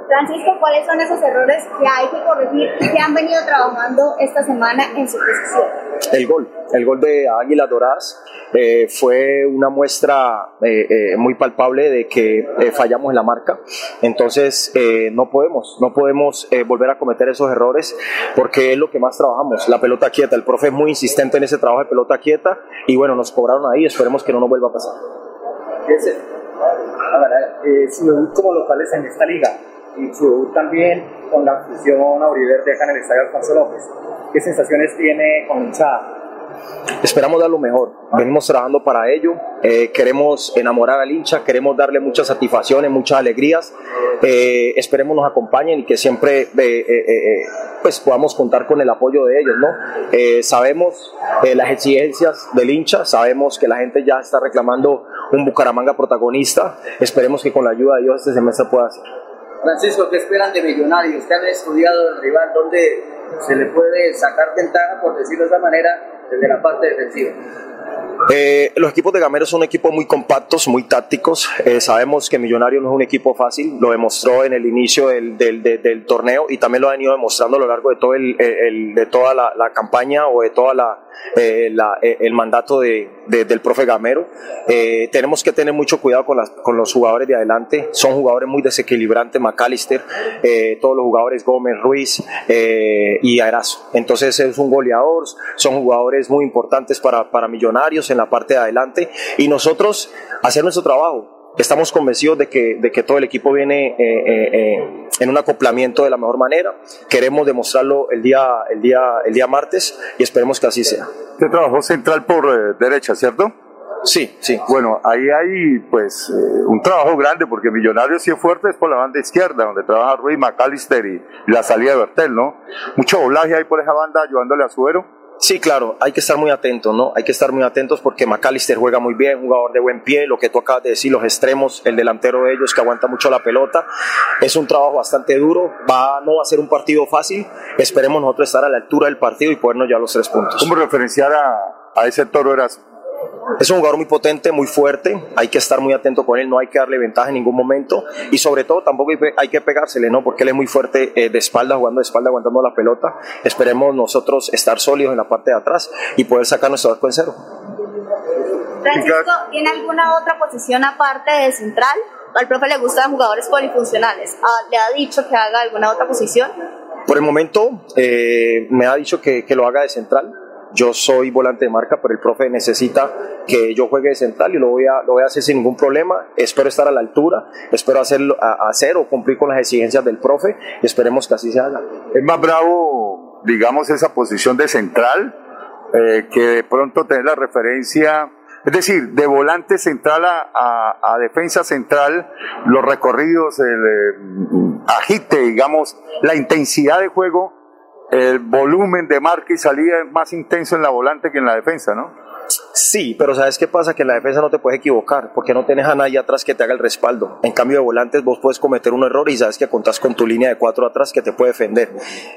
Francisco, ¿cuáles son esos errores que hay que corregir y que han venido trabajando esta semana en su posición? El gol, el gol de Águilas Doradas eh, fue una muestra eh, eh, muy palpable de que fallamos en la marca. Entonces no podemos, no podemos volver a cometer esos errores porque es lo que más trabajamos, la pelota quieta. El profe es muy insistente en ese trabajo de pelota quieta y bueno, nos cobraron ahí, esperemos que no nos vuelva a pasar. Ese, su debut como locales en esta liga y su debut también con la fusión Auriverde acá en el Estadio Alfonso López. ¿Qué sensaciones tiene con hinchada? Esperamos dar lo mejor, venimos trabajando para ello, eh, queremos enamorar al hincha, queremos darle muchas satisfacciones, muchas alegrías, eh, esperemos nos acompañen y que siempre eh, pues podamos contar con el apoyo de ellos, ¿no? sabemos las exigencias del hincha, sabemos que la gente ya está reclamando un Bucaramanga protagonista, esperemos que con la ayuda de Dios este semestre pueda ser. Francisco, ¿qué esperan de Millonarios? ¿Qué han estudiado del rival? ¿Dónde se le puede sacar ventaja, por decirlo de esa manera, desde la parte defensiva? Eh, los equipos de Gamero son equipos muy compactos, muy tácticos. Eh, sabemos que Millonarios no es un equipo fácil, lo demostró en el inicio del, del, del, torneo y también lo ha venido demostrando a lo largo de, todo el, de toda la, campaña o de toda la, eh, eh, el mandato de, de- del profe Gamero. Eh, tenemos que tener mucho cuidado con, las- con los jugadores de adelante. Son jugadores muy desequilibrantes, McAllister, todos los jugadores Gómez, Ruiz y Arazo. Entonces es un goleador, son jugadores muy importantes para, para Millonarios en la parte de adelante y nosotros hacer nuestro trabajo. Estamos convencidos de que, de que todo el equipo viene eh, eh, eh, en un acoplamiento de la mejor manera. Queremos demostrarlo el día, el día, el día martes y esperemos que así sea. Usted trabajó central por eh, derecha, ¿cierto? Sí, sí. Bueno, ahí hay pues un trabajo grande porque Millonarios sí es fuerte es por la banda izquierda, donde trabaja Ruiz McAllister y, y la salida de Bertel, ¿no? Mucho doblaje ahí por esa banda ayudándole a Suero. Sí, claro, hay que estar muy atentos, ¿no? Hay que estar muy atentos porque McAllister juega muy bien, jugador de buen pie, lo que tú acabas de decir, los extremos, el delantero de ellos que aguanta mucho la pelota. Es un trabajo bastante duro, va, no va a ser un partido fácil, esperemos nosotros estar a la altura del partido y podernos llevar los tres puntos. ¿Cómo referenciar a, a ese toro? Es un jugador muy potente, muy fuerte, hay que estar muy atento con él, no hay que darle ventaja en ningún momento y sobre todo tampoco hay que pegársele, ¿no? Porque él es muy fuerte eh, de espalda, jugando de espalda, aguantando la pelota. Esperemos nosotros estar sólidos en la parte de atrás y poder sacar nuestro arco en cero. Francisco, ¿tiene alguna otra posición aparte de central? Al profe le gustan jugadores polifuncionales. Ah, ¿Le ha dicho que haga alguna otra posición? Por el momento eh, me ha dicho que, que lo haga de central. Yo soy volante de marca, pero el profe necesita que yo juegue de central y lo voy a, lo voy a hacer sin ningún problema. Espero estar a la altura, espero hacerlo, a- hacer o cumplir con las exigencias del profe y esperemos que así se haga. Es más bravo, digamos, esa posición de central eh, que de pronto tener la referencia, es decir, de volante central a, a- a defensa central, los recorridos, el eh, agite, digamos, la intensidad de juego, el volumen de marca y salida es más intenso en la volante que en la defensa, ¿no? Sí, pero ¿sabes qué pasa? Que en la defensa no te puedes equivocar, porque no tienes a nadie atrás que te haga el respaldo. En cambio de volantes vos puedes cometer un error y sabes que contás con tu línea de cuatro atrás que te puede defender.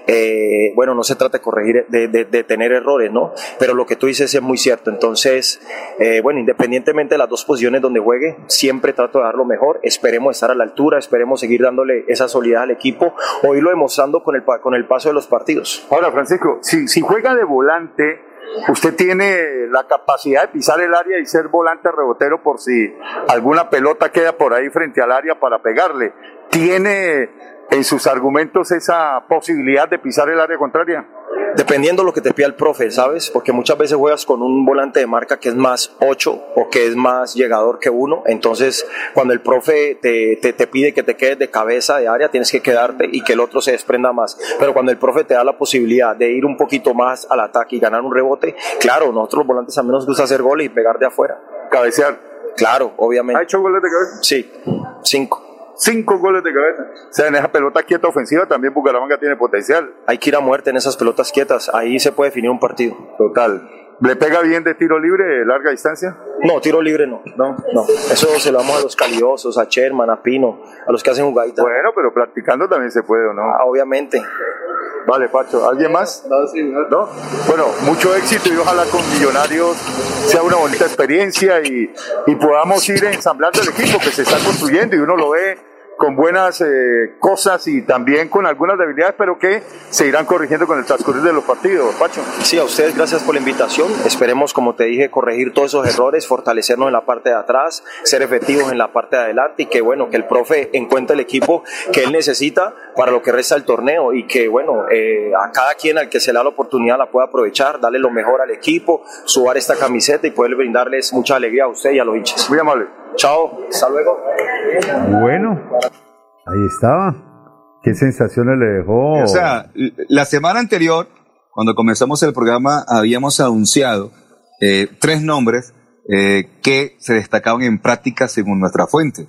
Eh, bueno, no se trata de corregir, de, tener errores, ¿no? Pero lo que tú dices es muy cierto. Entonces, eh, bueno, independientemente de las dos posiciones donde juegue, siempre trato de dar lo mejor. Esperemos estar a la altura, esperemos seguir dándole esa solidez al equipo o irlo demostrando con el, con el paso de los partidos. Ahora, Francisco, si juega de volante, usted tiene la capacidad de pisar el área y ser volante rebotero por si alguna pelota queda por ahí frente al área para pegarle. ¿Tiene en sus argumentos esa posibilidad de pisar el área contraria? Dependiendo lo que te pida el profe, ¿sabes? Porque muchas veces juegas con un volante de marca que es más 8 o que es más llegador que uno. Entonces, cuando el profe te, te, te pide que te quedes de cabeza de área, tienes que quedarte y que el otro se desprenda más. Pero cuando el profe te da la posibilidad de ir un poquito más al ataque y ganar un rebote, claro, nosotros los volantes también nos gusta hacer goles y pegar de afuera. Cabecear. Claro, obviamente. ¿Ha hecho goles de cabeza? Sí, cinco. Cinco goles de cabeza. O sea, en esa pelota quieta ofensiva también Bucaramanga tiene potencial. Hay que ir a muerte en esas pelotas quietas. Ahí se puede definir un partido. Total. ¿Le pega bien de tiro libre, de larga distancia? No, tiro libre no. No, no. Eso se lo damos a los caliosos, a Sherman, a Pino, a los que hacen jugaditas. Bueno, pero practicando también se puede, ¿o no? Ah, obviamente. Vale, Pacho. ¿Alguien más? No, Bueno, mucho éxito y ojalá con Millonarios sea una bonita experiencia y, y podamos ir ensamblando el equipo que se está construyendo y uno lo ve con buenas eh, cosas y también con algunas debilidades, pero que se irán corrigiendo con el transcurrir de los partidos, Pacho. Sí, a ustedes gracias por la invitación. Esperemos, como te dije, corregir todos esos errores, fortalecernos en la parte de atrás, ser efectivos en la parte de adelante y que, bueno, que el profe encuentre el equipo que él necesita para lo que resta del torneo y que, bueno, eh, a cada quien al que se le da la oportunidad la pueda aprovechar, darle lo mejor al equipo, subar esta camiseta y poder brindarles mucha alegría a usted y a los hinchas. Muy amable. Chao, hasta luego. Bueno, ahí estaba. ¿Qué sensaciones le dejó? O sea, la semana anterior, cuando comenzamos el programa, habíamos anunciado eh, tres nombres eh, que se destacaban en práctica según nuestra fuente.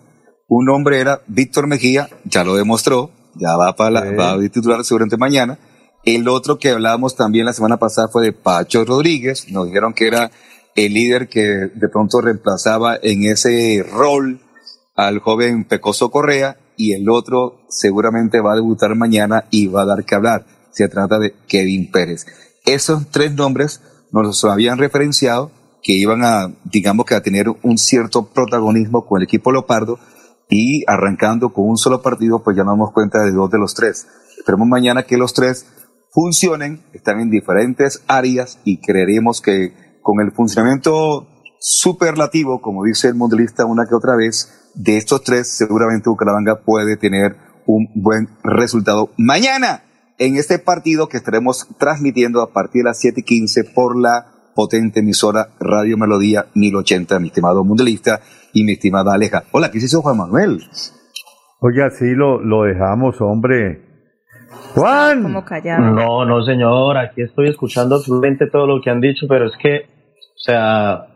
Un nombre era Víctor Mejía, ya lo demostró, ya va, para la, va a titular seguramente mañana. El otro que hablábamos también la semana pasada fue de Pacho Rodríguez, nos dijeron que era el líder que de pronto reemplazaba en ese rol al joven Pecoso Correa y el otro seguramente va a debutar mañana y va a dar que hablar. Se trata de Kevin Pérez. Esos tres nombres nos habían referenciado que iban a, digamos que a tener un cierto protagonismo con el equipo Lopardo y arrancando con un solo partido, pues ya nos damos cuenta de dos de los tres. Esperemos mañana que los tres funcionen, están en diferentes áreas y creeremos que con el funcionamiento superlativo, como dice el mundialista una que otra vez, de estos tres, seguramente Bucaramanga puede tener un buen resultado mañana en este partido que estaremos transmitiendo a partir de las 7 y 15 por la potente emisora Radio Melodía 1080, mi estimado mundialista y mi estimada Aleja. Hola, ¿qué se hizo Juan Manuel? Oiga, sí, lo, lo dejamos, hombre. Juan. Como callado. No, no, señor, aquí estoy escuchando absolutamente todo lo que han dicho, pero es que, o sea,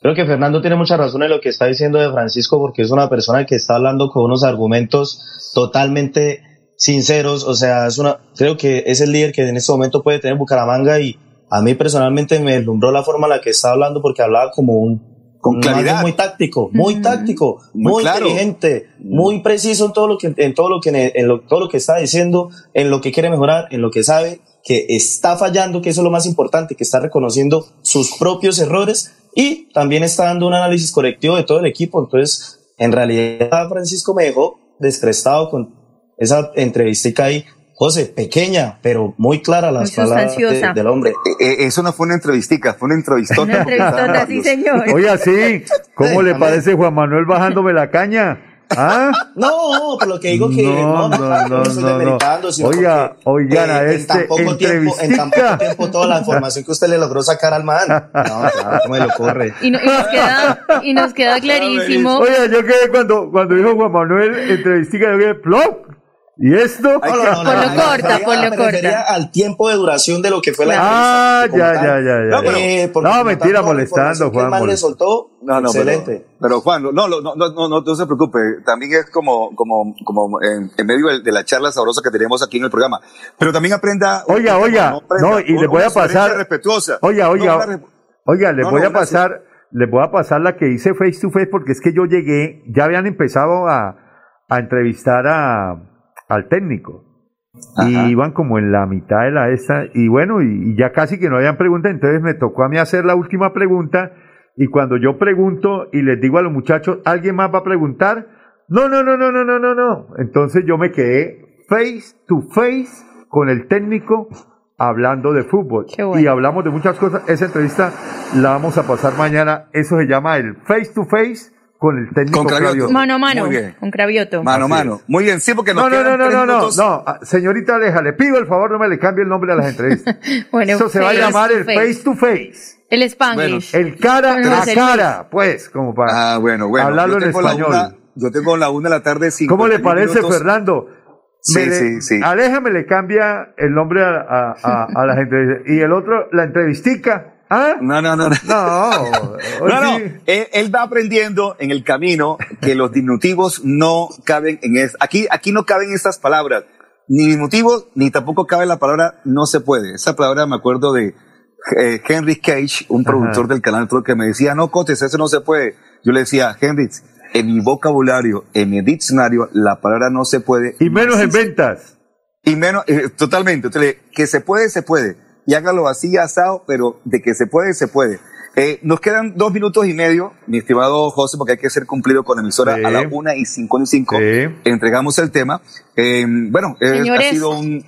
creo que Fernando tiene mucha razón en lo que está diciendo de Francisco, porque es una persona que está hablando con unos argumentos totalmente sinceros, o sea, es una, creo que es el líder que en este momento puede tener Bucaramanga y a mí personalmente me deslumbró la forma en la que está hablando porque hablaba como un con claridad. muy táctico, muy táctico, Muy muy, claro. inteligente, muy preciso en todo lo que en todo lo que en lo, todo lo que está diciendo, en lo que quiere mejorar, en lo que sabe que está fallando, que eso es lo más importante, que está reconociendo sus propios errores y también está dando un análisis correctivo de todo el equipo. Entonces, en realidad Francisco me dejó descrestado con esa entrevistica ahí. José, pequeña, pero muy clara las Muy palabras de- del hombre. Eh, eso no fue una entrevistica, fue una entrevistota. Una entrevistota, sí, señor. Oiga, sí. ¿Cómo le parece Juan Manuel bajándome la caña? ¿Ah? No, por lo que digo que No, no, no, no estoy demeritando, sino Oiga, porque, oigan a eh, en este tan poco tiempo, en tan poco tiempo toda la información que usted le logró sacar al man. No, claro, ¿cómo me lo corre? Y, no- y nos queda, y nos queda clarísimo. Oiga, yo quedé cuando, cuando dijo Juan Manuel entrevistica, yo quedé plop. ¿Y esto? No, no, no, no, Ponlo no, corta, me refería corta. al tiempo de duración de lo que fue la Ah, entrevista. ya, ya, ya, ya. No, pero- eh, mentira, molestando, Juan. le soltó, No, no, excelente. pero Juan, no, no, no, no, no, no, no se preocupe. También es como, como, como en, en medio de, de la charla sabrosa que tenemos aquí en el programa. Pero también aprenda. Oiga, oiga, aprenda no, y le voy a pasar. respetuosa. Oiga, oiga, re- oiga, le No, voy no, a pasar, le voy a pasar la que hice face to face porque es que yo llegué, ya habían empezado a, a entrevistar a, al técnico. Y iban como en la mitad de la esta, y bueno, y, y ya casi que no habían preguntas, entonces me tocó a mí hacer la última pregunta, y cuando yo pregunto y les digo a los muchachos, ¿alguien más va a preguntar? No, no, no, no, no, no, no, no. Entonces yo me quedé face to face con el técnico hablando de fútbol. bueno. Y hablamos de muchas cosas. Esa entrevista la vamos a pasar mañana. Eso se llama el face to face con el técnico. Con Cravioto. Cravioto. Mano a mano, Muy bien. con Cravioto. Mano a mano. Muy bien, sí, porque nos No, no, no, quedan no, tres no, no, minutos. no. Ah, Señorita Aleja, le pido el favor, no me le cambie el nombre a las entrevistas. Bueno, Eso se va a llamar el face. face to face. El Spanglish. El cara a cara, pues, como para Ah, bueno, bueno. hablarlo en la español. una- yo tengo la una de la tarde. ¿Cómo le 51 parece, minutos. Fernando? Sí, Me le- sí, sí. Aleja me le cambia el nombre a, a, a, a las entrevistas. Y el otro, la entrevistica. ¿Ah? No, no, no. No, No, no, no. Él, él va aprendiendo en el camino que los diminutivos no caben en es. Aquí, aquí no caben estas palabras. Ni diminutivos, ni tampoco cabe la palabra no se puede. Esa palabra me acuerdo de eh, Henry Cage, un Ajá. productor del canal que me decía, no, Cotes, eso no se puede. Yo le decía, Henry, en mi vocabulario, en mi diccionario, la palabra no se puede. Y menos en ventas. Y menos, eh, totalmente. Entonces, que se puede, se puede. Y hágalo así, asado, pero de que se puede, se puede. Eh, nos quedan dos minutos y medio, mi estimado José, porque hay que ser cumplido con la emisora Sí. a la una y cinco. Sí. Entregamos el tema. Eh, bueno, eh, ha sido un,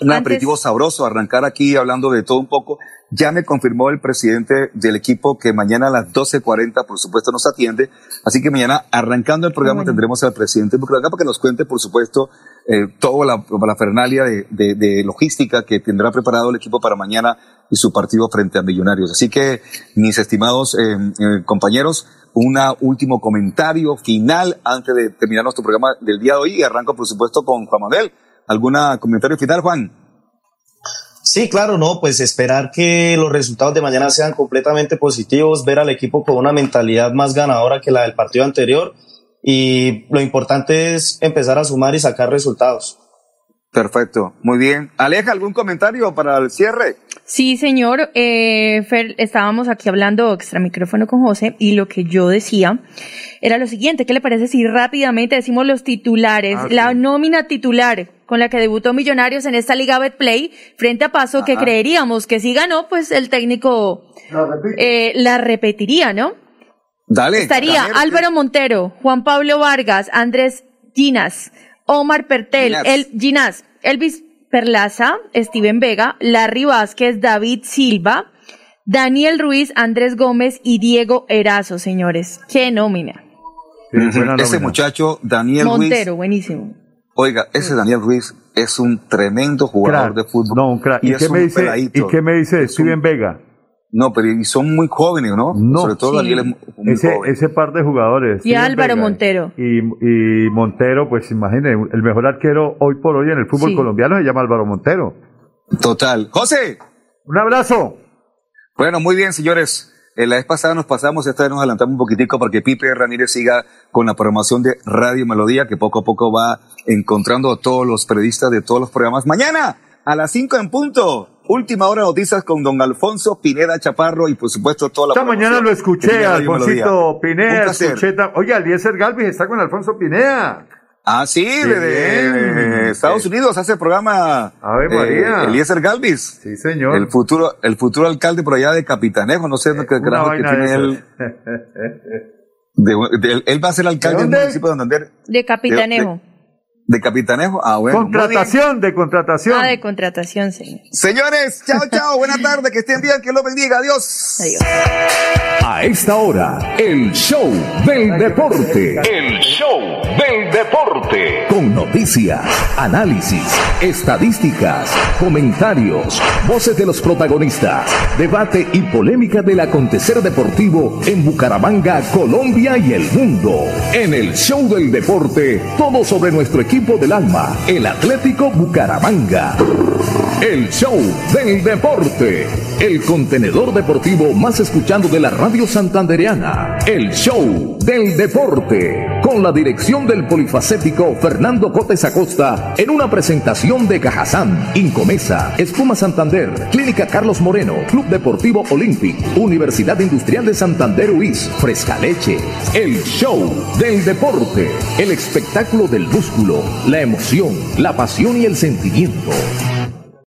un antes- aperitivo sabroso arrancar aquí hablando de todo un poco. Ya me confirmó el presidente del equipo que mañana a las 12.40, por supuesto, nos atiende. Así que mañana, arrancando el programa, Bueno. tendremos al presidente de Bucaramanga para que nos cuente, por supuesto, eh, toda la, la fernalia de, de- de logística que tendrá preparado el equipo para mañana y su partido frente a Millonarios. Así que, mis estimados eh, eh, compañeros, un último comentario final antes de terminar nuestro programa del día de hoy. Y arranco, por supuesto, con Juan Manuel. ¿Algún comentario final, Juan? Sí, claro, no, pues esperar que los resultados de mañana sean completamente positivos, ver al equipo con una mentalidad más ganadora que la del partido anterior y lo importante es empezar a sumar y sacar resultados. Perfecto, muy bien. Aleja, ¿algún comentario para el cierre? Sí, señor. Eh, Fer, estábamos aquí hablando extra micrófono con José y lo que yo decía era lo siguiente. ¿Qué le parece si rápidamente decimos los titulares, Ah, la sí. nómina titular con la que debutó Millonarios en esta Liga Betplay frente a Paso que creeríamos que si ganó, pues el técnico eh, la repetiría, ¿no? Dale. Estaría dale, Álvaro Montero, Juan Pablo Vargas, Andrés Ginas, Omar Pertel, Ginás. el Ginás, Elvis Perlaza, Steven Vega, Larry Vázquez, David Silva, Daniel Ruiz, Andrés Gómez y Diego Erazo, señores. ¡Qué nómina! Ese muchacho, Daniel Montero, Ruiz. buenísimo. Oiga, ese Daniel Ruiz es un tremendo jugador de fútbol. No, un crack. ¿Y, es qué me un dice. ¿Y qué me dice Steven Vega? No, pero y son muy jóvenes, ¿no? Sobre todo sí. Daniel es muy ese, joven. ese par de jugadores. Y Steven Álvaro Vega Montero. Y, y Montero, pues imagínense, el mejor arquero hoy por hoy en el fútbol Sí. colombiano se llama Álvaro Montero. Total. José. Un abrazo. Bueno, muy bien, señores. En la vez pasada nos pasamos, esta vez nos adelantamos un poquitico para que Pipe Ramírez siga con la programación de Radio Melodía, que poco a poco va encontrando a todos los periodistas de todos los programas. Mañana, a las 5 en punto, última hora de noticias con don Alfonso Pineda Chaparro y por supuesto toda la Esta mañana lo escuché, Alfonsito Pineda. Escuché Oye, Eliezer Galvis está con Alfonso Pineda. Ah, sí, Qué desde. Estados Unidos hace el programa Ave María. eh, Eliezer Galvis. Sí, señor. El futuro, el futuro alcalde por allá de Capitanejo, no sé qué Una carajo que tiene de él. de- de- él va a ser alcalde ¿De del municipio de Santander. De Capitanejo. De Capitanejo. Ah, bueno. Contratación de contratación. Ah, de contratación, señor. Señores, chao, chao. Buena tarde. Que estén bien. Que lo bendiga. Adiós. Adiós. A esta hora, el show del deporte. El show del deporte. Con noticias, análisis, estadísticas, comentarios, voces de los protagonistas, debate y polémica del acontecer deportivo en Bucaramanga, Colombia y el mundo. En el show del deporte, todo sobre nuestro equipo del alma, el Atlético Bucaramanga. El show del deporte. El contenedor deportivo más escuchado de la radio santandereana. El show del deporte. Con la dirección del polifacético Fernando Cotes Acosta. En una presentación de Cajazán, Incomesa, Espuma Santander, Clínica Carlos Moreno, Club Deportivo Olympic, Universidad Industrial de Santander UIS, Fresca Leche. El show del deporte. El espectáculo del músculo, la emoción, la pasión y el sentimiento.